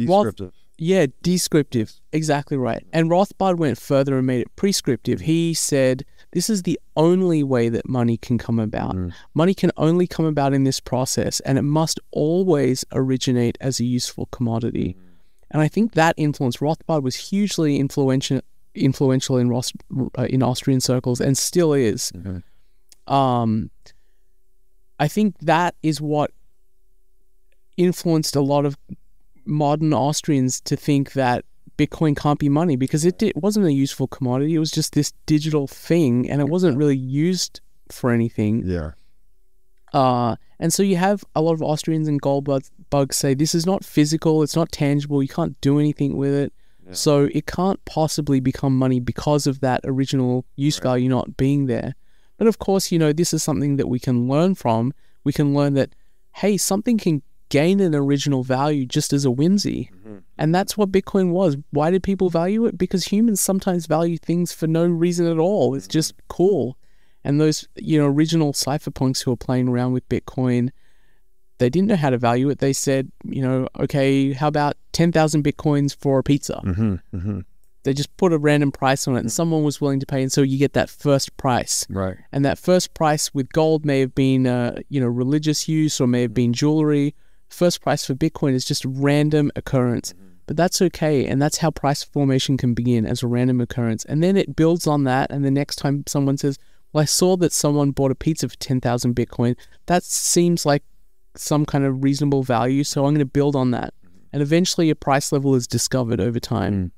Roth- Descriptive. Yeah, descriptive. Exactly right. And Rothbard went further and made it prescriptive. He said, This is the only way that money can come about. Mm. Money can only come about in this process, and it must always originate as a useful commodity. Mm. And I think that influence, Rothbard was hugely influential influential in Ros- uh, in Austrian circles and still is. Um, I think that is what influenced a lot of modern Austrians to think that Bitcoin can't be money because it, it wasn't a useful commodity. It was just this digital thing and it wasn't really used for anything. Yeah. Uh, and so you have a lot of Austrians and gold bugs, say this is not physical, it's not tangible, you can't do anything with it. So it can't possibly become money because of that original use value not being there. But of course, you know, this is something that we can learn from. We can learn that, hey, something can gain an original value just as a whimsy. Mm-hmm. And that's what Bitcoin was. Why did people value it? Because humans sometimes value things for no reason at all. It's mm-hmm. just cool. And those, you know, original cypherpunks who are playing around with Bitcoin, they didn't know how to value it. They said, you know, okay, how about 10,000 Bitcoins for a pizza? Mm-hmm. Mm-hmm. They just put a random price on it and someone was willing to pay. And so you get that first price. Right. And that first price with gold may have been, uh, you know, religious use or may have been jewelry. First price for Bitcoin is just a random occurrence. But that's okay. And that's how price formation can begin as a random occurrence. And then it builds on that. And the next time someone says, well, I saw that someone bought a pizza for 10,000 Bitcoin, that seems like some kind of reasonable value. So I'm going to build on that. And eventually a price level is discovered over time.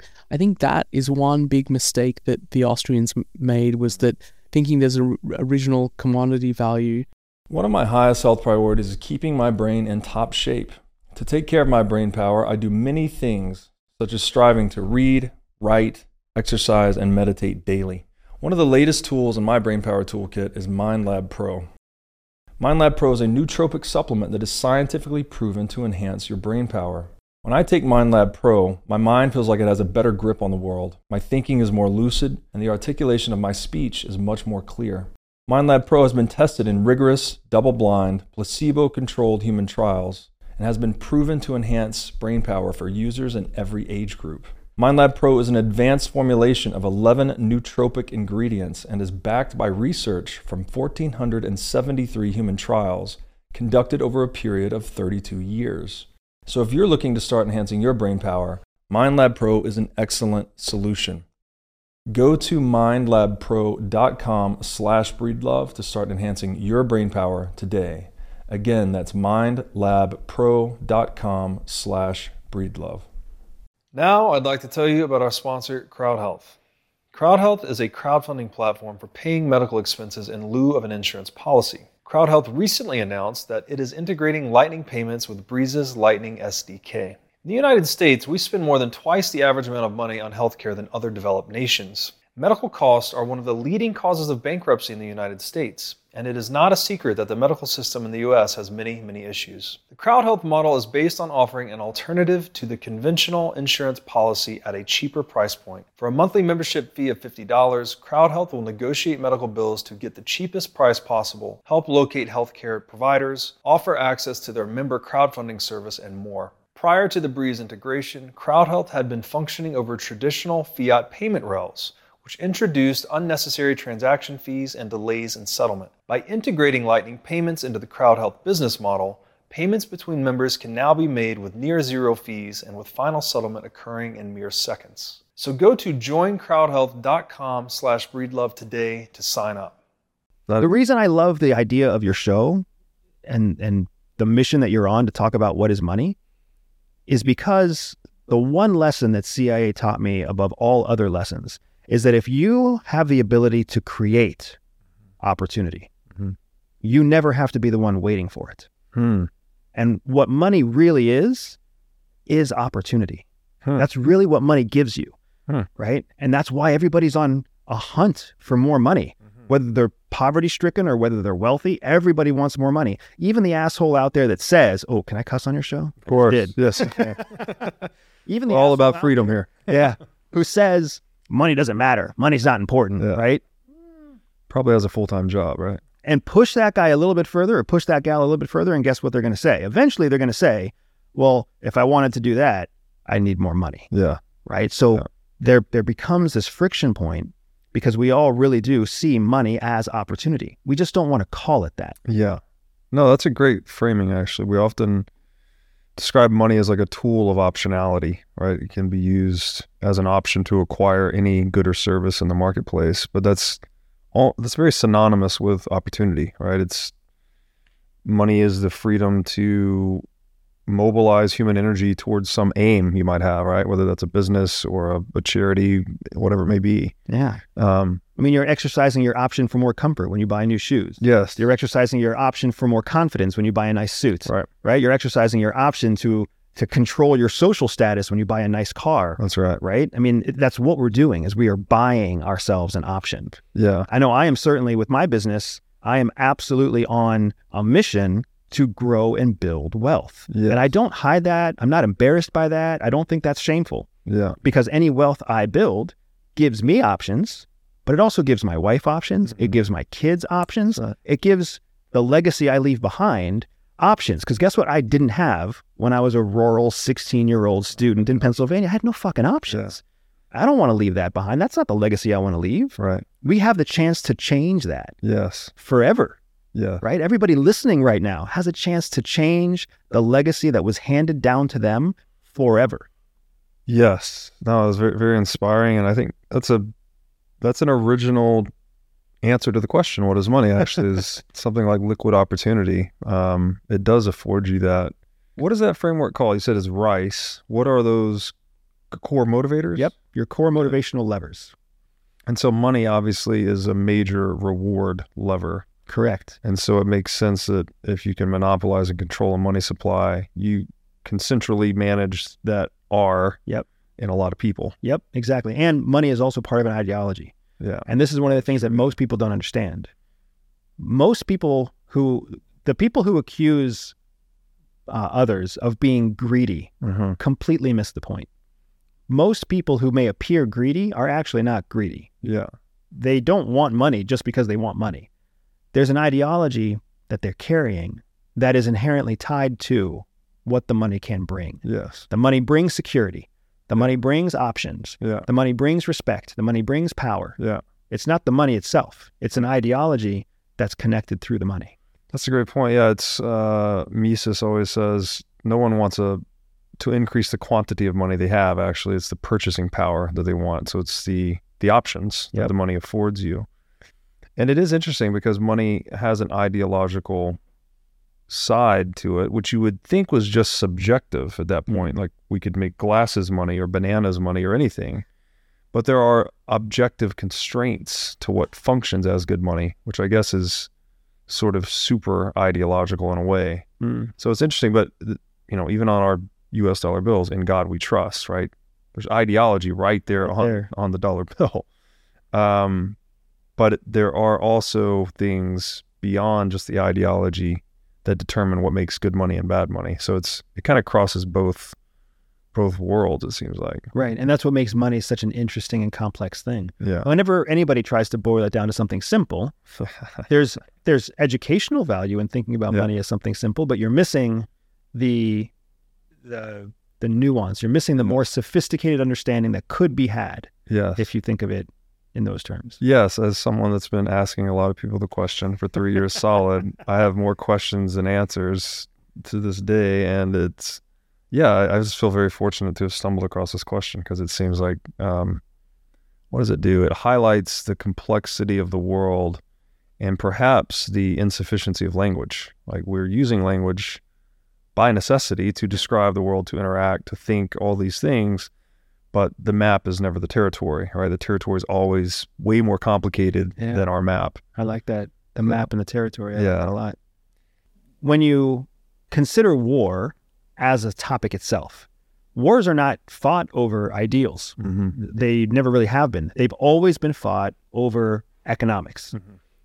Mm. I think that is one big mistake that the Austrians made was that thinking there's an original commodity value. One of my highest health priorities is keeping my brain in top shape. To take care of my brain power, I do many things, such as striving to read, write, exercise, and meditate daily. One of the latest tools in my brain power toolkit is MindLab Pro. MindLab Pro is a nootropic supplement that is scientifically proven to enhance your brain power. When I take MindLab Pro, my mind feels like it has a better grip on the world. My thinking is more lucid, and the articulation of my speech is much more clear. MindLab Pro has been tested in rigorous, double blind, placebo controlled human trials and has been proven to enhance brain power for users in every age group. MindLab Pro is an advanced formulation of 11 nootropic ingredients and is backed by research from 1,473 human trials conducted over a period of 32 years. So if you're looking to start enhancing your brain power, MindLab Pro is an excellent solution. Go to mindlabpro.com slash breedlove to start enhancing your brain power today. Again, that's mindlabpro.com slash breedlove. Now I'd like to tell you about our sponsor, CrowdHealth. CrowdHealth is a crowdfunding platform for paying medical expenses in lieu of an insurance policy. CrowdHealth recently announced that it is integrating Lightning payments with Breeze's Lightning SDK. In the United States, we spend more than twice the average amount of money on healthcare than other developed nations. Medical costs are one of the leading causes of bankruptcy in the United States, and it is not a secret that the medical system in the US has many, many issues. The CrowdHealth model is based on offering an alternative to the conventional insurance policy at a cheaper price point. For a monthly membership fee of $50, CrowdHealth will negotiate medical bills to get the cheapest price possible, help locate healthcare providers, offer access to their member crowdfunding service, and more. Prior to the Breeze integration, CrowdHealth had been functioning over traditional fiat payment rails, which introduced unnecessary transaction fees and delays in settlement. By integrating Lightning payments into the CrowdHealth business model, payments between members can now be made with near zero fees and with final settlement occurring in mere seconds. So go to joincrowdhealth.com slash breedlove today to sign up. The reason I love the idea of your show and and the mission that you're on to talk about what is money is because the one lesson that CIA taught me above all other lessons is that if you have the ability to create opportunity, you never have to be the one waiting for it. Hmm. And what money really is, is opportunity. Hmm. That's really what money gives you, Hmm. right? And that's why everybody's on a hunt for more money. Whether they're poverty stricken or whether they're wealthy, everybody wants more money. Even the asshole out there that says, "Oh, can I cuss on your show?" Of course. Did. Yes. [LAUGHS] Even the All about freedom here. yeah, who says money doesn't matter, money's not important, Yeah. right? Probably has a full time job, right? And push that guy a little bit further or push that gal a little bit further, and guess what they're going to say? Eventually, they're going to say, "Well, if I wanted to do that, I need more money." Yeah. right? So Yeah. there there becomes this friction point because we all really do see money as opportunity. We just don't want to call it that. Yeah. No, that's a great framing, actually. We often describe money as like a tool of optionality, right? It can be used as an option to acquire any good or service in the marketplace, but that's all that's very synonymous with opportunity, right? It's money is the freedom to mobilize human energy towards some aim you might have, right? Whether that's a business or a, a charity, whatever it may be. Yeah. Um, I mean, you're exercising your option for more comfort when you buy new shoes. yes. You're exercising your option for more confidence when you buy a nice suit. Right. Right? You're exercising your option to to control your social status when you buy a nice car. That's right. Right? I mean, that's what we're doing is we are buying ourselves an option. Yeah. I know I am certainly with my business, I am absolutely on a mission to grow and build wealth. Yeah. And I don't hide that. I'm not embarrassed by that. I don't think that's shameful Yeah. because any wealth I build gives me options, but it also gives my wife options. It mm-hmm. gives my kids options. Right. It gives the legacy I leave behind options. Because guess what? I didn't have when I was a rural 16 year old student in Pennsylvania. I had no fucking options. I don't want to leave that behind. That's not the legacy I want to leave. Right. We have the chance to change that Yes. forever, Yeah. right? Everybody listening right now has a chance to change the legacy that was handed down to them forever. Yes. No, it was very, very inspiring, and I think that's a that's an original answer to the question. What is money? Actually, is [LAUGHS] something like liquid opportunity. Um, it does afford you that. What is that framework called? You said is RICE. What are those core motivators? Yep. Your core motivational levers. And so money obviously is a major reward lever. Correct. And so it makes sense that if you can monopolize and control a money supply, you can centrally manage that R Yep. in a lot of people. Yep, exactly. And money is also part of an ideology. Yeah. And this is one of the things that most people don't understand. Most people who, the people who accuse uh, others of being greedy Mm-hmm. completely miss the point. Most people who may appear greedy are actually not greedy. Yeah. They don't want money just because they want money. There's an ideology that they're carrying that is inherently tied to what the money can bring. Yes. The money brings security. The money brings options. Yeah. The money brings respect. The money brings power. Yeah. It's not the money itself. It's an ideology that's connected through the money. That's a great point. Yeah, it's uh Mises always says no one wants a to increase the quantity of money they have. Actually, it's the purchasing power that they want. So it's the the options that the money affords you. And it is interesting because money has an ideological side to it, which you would think was just subjective at that mm-hmm. point. Like we could make glasses money or bananas money or anything. But there are objective constraints to what functions as good money, which I guess is sort of super ideological in a way. Mm. So it's interesting, but uh, you know, even on our U.S. dollar bills, "In God We Trust," right? There's ideology right there Right on there. on the dollar [LAUGHS] bill. Um, but there are also things beyond just the ideology that determine what makes good money and bad money. So it's it kind of crosses both both worlds. It seems like. Right. And that's what makes money such an interesting and complex thing. Yeah. Whenever anybody tries to boil it down to something simple, [LAUGHS] there's there's educational value in thinking about Yeah. money as something simple, but you're missing the the the nuance. You're missing the more sophisticated understanding that could be had yes. if you think of it in those terms. Yes, as someone that's been asking a lot of people the question for three years solid, [LAUGHS] I have more questions than answers to this day, and it's yeah, I, I just feel very fortunate to have stumbled across this question because it seems like um, what does it do? It highlights the complexity of the world and perhaps the insufficiency of language. Like we're using language by necessity to describe the world, to interact, to think, all these things but the map is never the territory, right? The territory is always way more complicated Yeah. than our map. I like that the map and the territory. I like Yeah. that a lot. When you consider war as a topic itself, wars are not fought over ideals. Mm-hmm. They never really have been. They've always been fought over economics,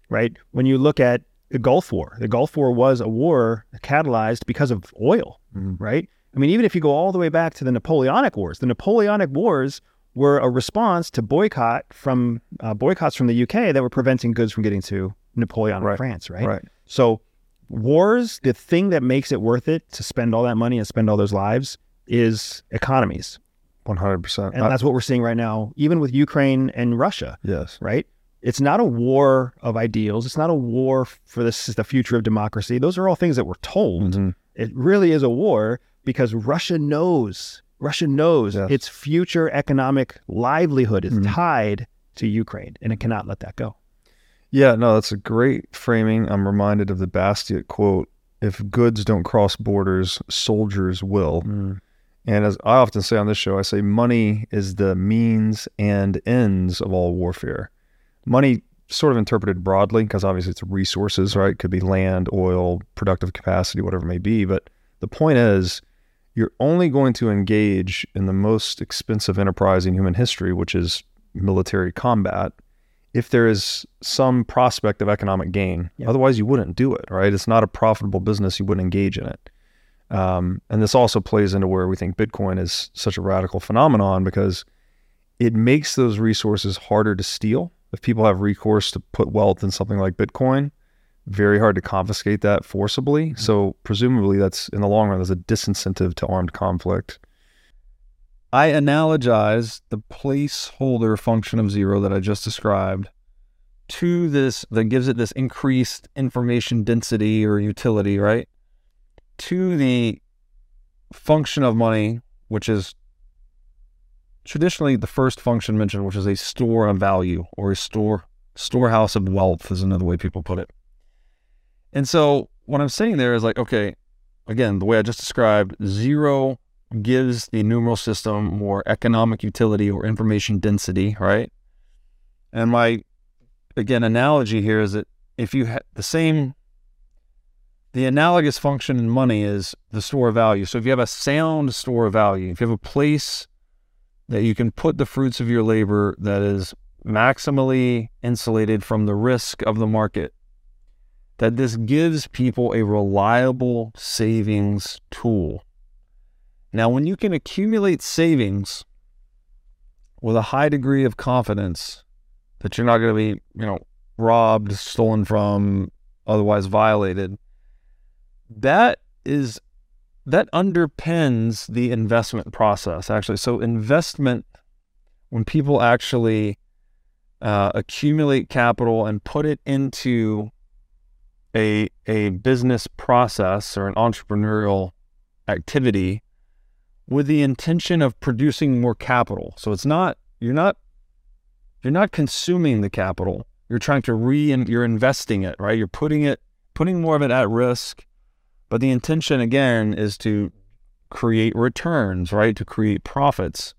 right? When you look at the Gulf War, the Gulf War was a war catalyzed because of oil, Mhm. right? I mean, even if you go all the way back to the Napoleonic Wars, the Napoleonic Wars were a response to boycott from uh, boycotts from the UK that were preventing goods from getting to Napoleonic Right. France, right? Right. So, wars, the thing that makes it worth it to spend all that money and spend all those lives is economies. One hundred percent. And that's what we're seeing right now, even with Ukraine and Russia, Yes. right? It's not a war of ideals. It's not a war for this is the future of democracy. Those are all things that we're told. Mhm. It really is a war because Russia knows, Russia knows Yes. its future economic livelihood is Mhm. tied to Ukraine and it cannot let that go. Yeah. No, that's a great framing. I'm reminded of the Bastiat quote: "If goods don't cross borders, soldiers will." And as I often say on this show, I say money is the means and ends of all warfare. Money, sort of interpreted broadly, because obviously it's resources, right? Could be land, oil, productive capacity, whatever it may be. But the point is, you're only going to engage in the most expensive enterprise in human history, which is military combat, if there is some prospect of economic gain. Yeah. Otherwise, you wouldn't do it, right? It's not a profitable business. You wouldn't engage in it. Um, and this also plays into where we think Bitcoin is such a radical phenomenon because it makes those resources harder to steal. If people have recourse to put wealth in something like Bitcoin, very hard to confiscate that forcibly. Mm-hmm. So presumably, that's in the long run, there's a disincentive to armed conflict. I analogize the placeholder function of zero that I just described to this that gives it this increased information density or utility, right? To the function of money, which is traditionally the first function mentioned, which is a store of value or a store storehouse of wealth, is another way people put it. And so what I'm saying there is like, okay, again, the way I just described, zero gives the numeral system more economic utility or information density, right? And my again analogy here is that if you had the same the analogous function in money is the store of value. So if you have a sound store of value, if you have a place that you can put the fruits of your labor that is maximally insulated from the risk of the market, that this gives people a reliable savings tool. Now, when you can accumulate savings with a high degree of confidence that you're not going to be, you know, robbed, stolen from, otherwise violated, that is that underpins the investment process actually. So investment, when people actually uh, accumulate capital and put it into a a business process or an entrepreneurial activity with the intention of producing more capital. So it's not you're not you're not consuming the capital. You're trying to re you're investing it, right? You're putting it putting more of it at risk. But the intention again is to create returns, right? To create profits.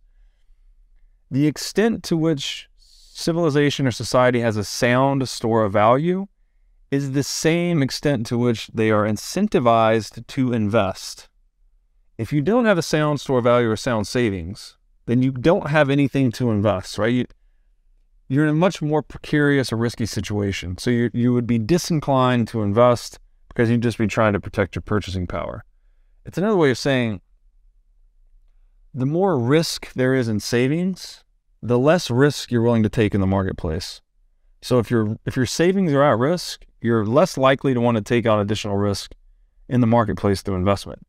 The extent to which civilization or society has a sound store of value is the same extent to which they are incentivized to invest. If you don't have a sound store value or sound savings, then you don't have anything to invest, right? You, you're in a much more precarious or risky situation. So you you would be disinclined to invest because you'd just be trying to protect your purchasing power. It's another way of saying the more risk there is in savings, the less risk you're willing to take in the marketplace. So if your if your savings are at risk, you're less likely to want to take on additional risk in the marketplace through investment.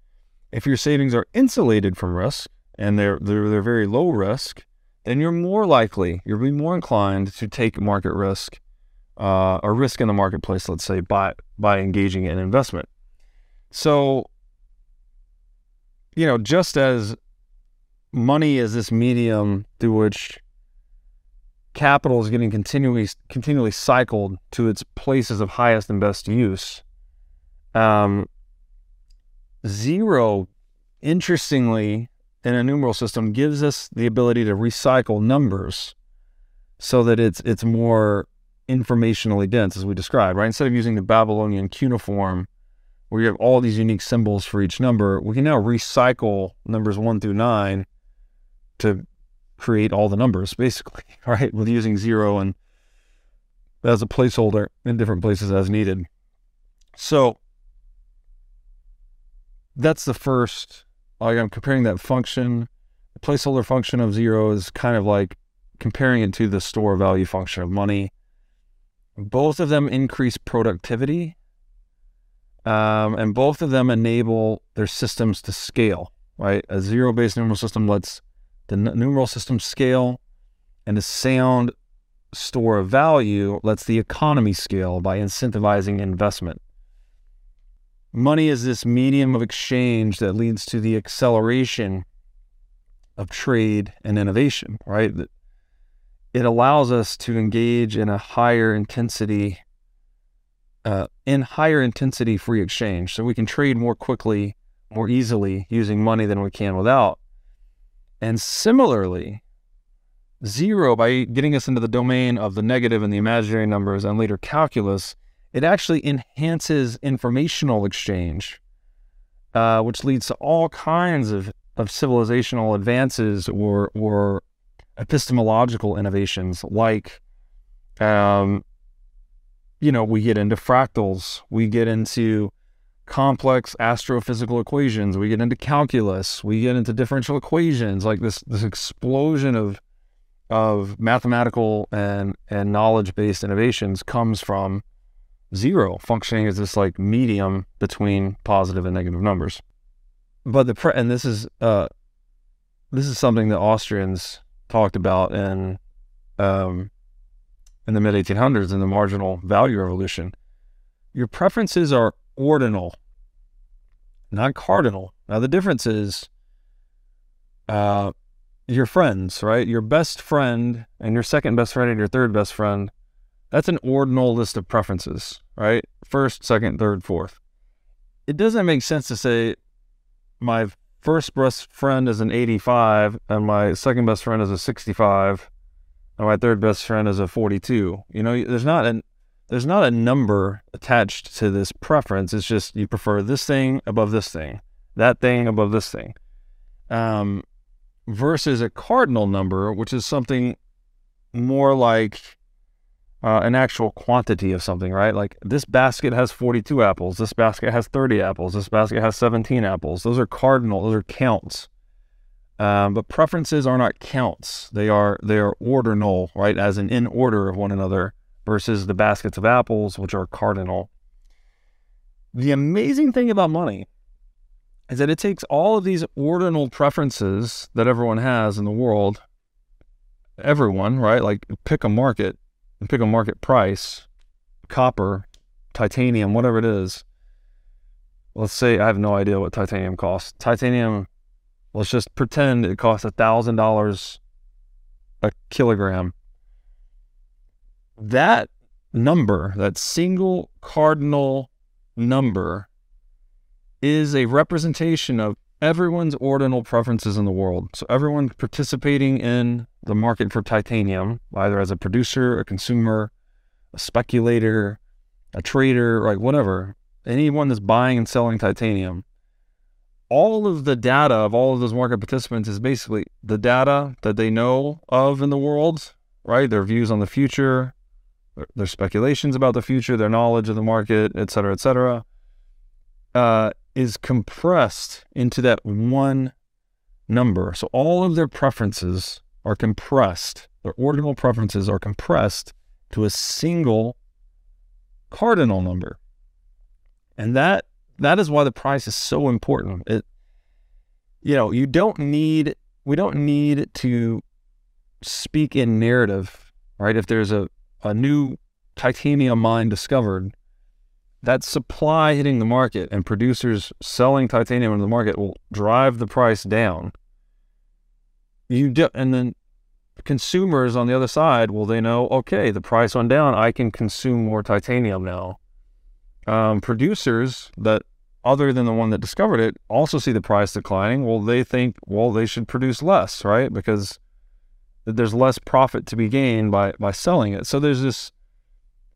If your savings are insulated from risk and they're they're, they're very low risk, then you're more likely, you'll be more inclined to take market risk uh, or risk in the marketplace, let's say, by by engaging in investment. So, you know, just as money is this medium through which capital is getting continually continually cycled to its places of highest and best use. Um, zero, interestingly, in a numeral system, gives us the ability to recycle numbers so that it's it's more informationally dense, as we described. Right, instead of using the Babylonian cuneiform, where you have all these unique symbols for each number, we can now recycle numbers one through nine to create all the numbers, basically, [LAUGHS] right? With using zero and as a placeholder in different places as needed. So that's the first, like I'm comparing that function. The placeholder function of zero is kind of like comparing it to the store value function of money. Both of them increase productivity, um, and both of them enable their systems to scale, right? A zero based numeral system lets the numeral system scale, and the sound store of value lets the economy scale by incentivizing investment. Money is this medium of exchange that leads to the acceleration of trade and innovation, right? It allows us to engage in a higher intensity, uh, in higher intensity free exchange. So we can trade more quickly, more easily using money than we can without. And similarly, zero, by getting us into the domain of the negative and the imaginary numbers and later calculus, it actually enhances informational exchange, uh, which leads to all kinds of, of civilizational advances or, or epistemological innovations like um, you know, we get into fractals, we get into complex astrophysical equations. We get into calculus. We get into differential equations. Like this this explosion of of mathematical and and knowledge based innovations comes from zero functioning as this like medium between positive and negative numbers. But the pre- and this is uh this is something that Austrians talked about in um in the mid 1800s in the marginal value revolution. Your preferences are ordinal, not cardinal. Now, the difference is uh, your friends, right? Your best friend and your second best friend and your third best friend, that's an ordinal list of preferences, right? First, second, third, fourth. It doesn't make sense to say my first best friend is an 85 and my second best friend is a 65 and my third best friend is a 42. You know, there's not an there's not a number attached to this preference. It's just you prefer this thing above this thing, that thing above this thing, um, versus a cardinal number, which is something more like uh, an actual quantity of something, right? Like this basket has 42 apples, this basket has 30 apples, this basket has 17 apples. Those are cardinal, those are counts. Um, but preferences are not counts; they are they are ordinal, right? As in in order of one another versus the baskets of apples, which are cardinal. The amazing thing about money is that it takes all of these ordinal preferences that everyone has in the world, everyone, right? Like pick a market and pick a market price, copper, titanium, whatever it is. Let's say I have no idea what titanium costs. Titanium, let's just pretend it costs a thousand dollars a kilogram that number, that single cardinal number, is a representation of everyone's ordinal preferences in the world. So everyone participating in the market for titanium, either as a producer, a consumer, a speculator, a trader, like whatever, anyone that's buying and selling titanium, all of the data of all of those market participants is basically the data that they know of in the world right? Their views on the future, their, their speculations about the future, their knowledge of the market, et cetera, et cetera, uh, is compressed into that one number. So all of their preferences are compressed. Their ordinal preferences are compressed to a single cardinal number. And that that is why the price is so important. It you know, you don't need we don't need to speak in narrative, right? If there's a, a new titanium mine discovered, that supply hitting the market and producers selling titanium into the market will drive the price down. You do, and then consumers on the other side, well, they know, okay, the price went down. I can consume more titanium now. Um, producers that other than the one that discovered it also see the price declining. Well, they think, well, they should produce less, right? Because there's less profit to be gained by by selling it. So there's this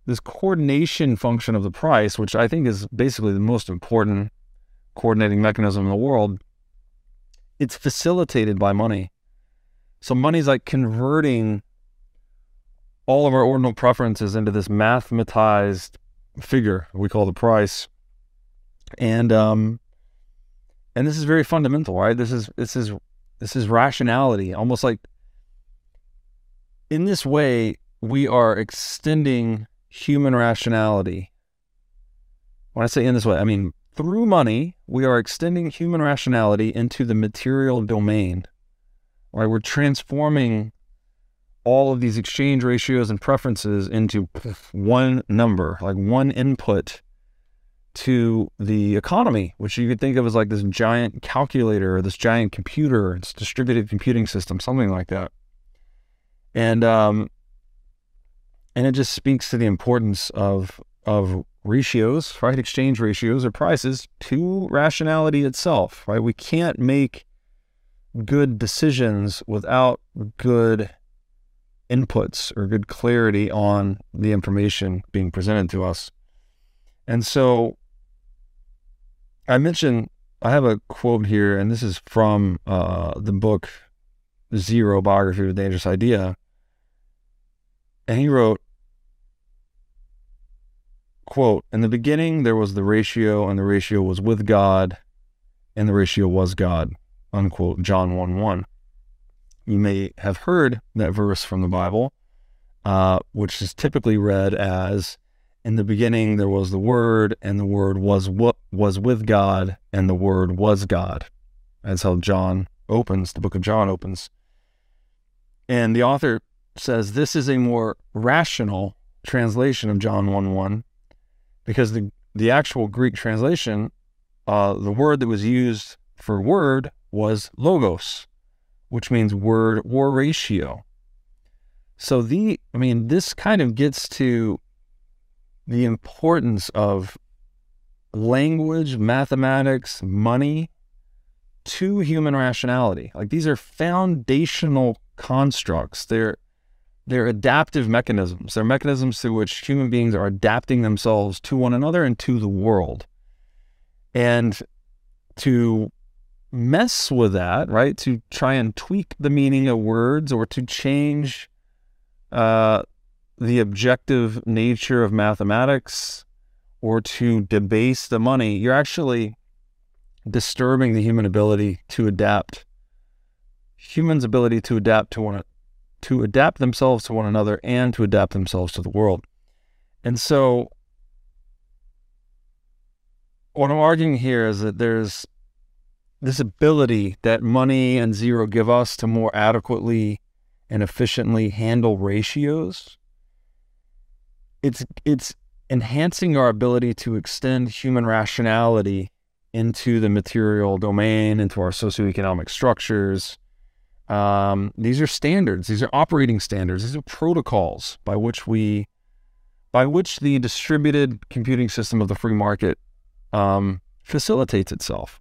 this coordination function of the price, which I think is basically the most important coordinating mechanism in the world. It's facilitated by money. So money's like converting all of our ordinal preferences into this mathematized figure we call the price. And um and this is very fundamental, right? This is this is this is rationality, almost like in this way we are extending human rationality. When I say in this way, I mean through money, we are extending human rationality into the material domain. Right? We're transforming all of these exchange ratios and preferences into one number, like one input to the economy, which you could think of as like this giant calculator or this giant computer, it's distributed computing system, something like that. And um, and it just speaks to the importance of of ratios, right? Exchange ratios or prices to rationality itself, right? We can't make good decisions without good inputs or good clarity on the information being presented to us. And so I mentioned I have a quote here, and this is from uh, the book Zero Biography of a Dangerous Idea. And he wrote, quote, In the beginning, there was the ratio, and the ratio was with God, and the ratio was God, unquote, John 1 1. You may have heard that verse from the Bible, uh, which is typically read as, In the beginning, there was the Word, and the Word was what was with God, and the Word was God. That's how John opens, the book of John opens. And the author says this is a more rational translation of John 1 1 because the, the actual Greek translation, uh, the word that was used for word was logos, which means word or ratio. So the, I mean, this kind of gets to the importance of language, mathematics, money to human rationality. Like these are foundational constructs. They're they're adaptive mechanisms. They're mechanisms through which human beings are adapting themselves to one another and to the world. And to mess with that, right? To try and tweak the meaning of words or to change uh, the objective nature of mathematics or to debase the money, you're actually disturbing the human ability to adapt. Humans' ability to adapt to one to adapt themselves to one another and to adapt themselves to the world. And so, what I'm arguing here is that there's this ability that money and zero give us to more adequately and efficiently handle ratios. It's it's enhancing our ability to extend human rationality into the material domain, into our socioeconomic structures, um, these are standards. These are operating standards. These are protocols by which we, by which the distributed computing system of the free market um, facilitates itself.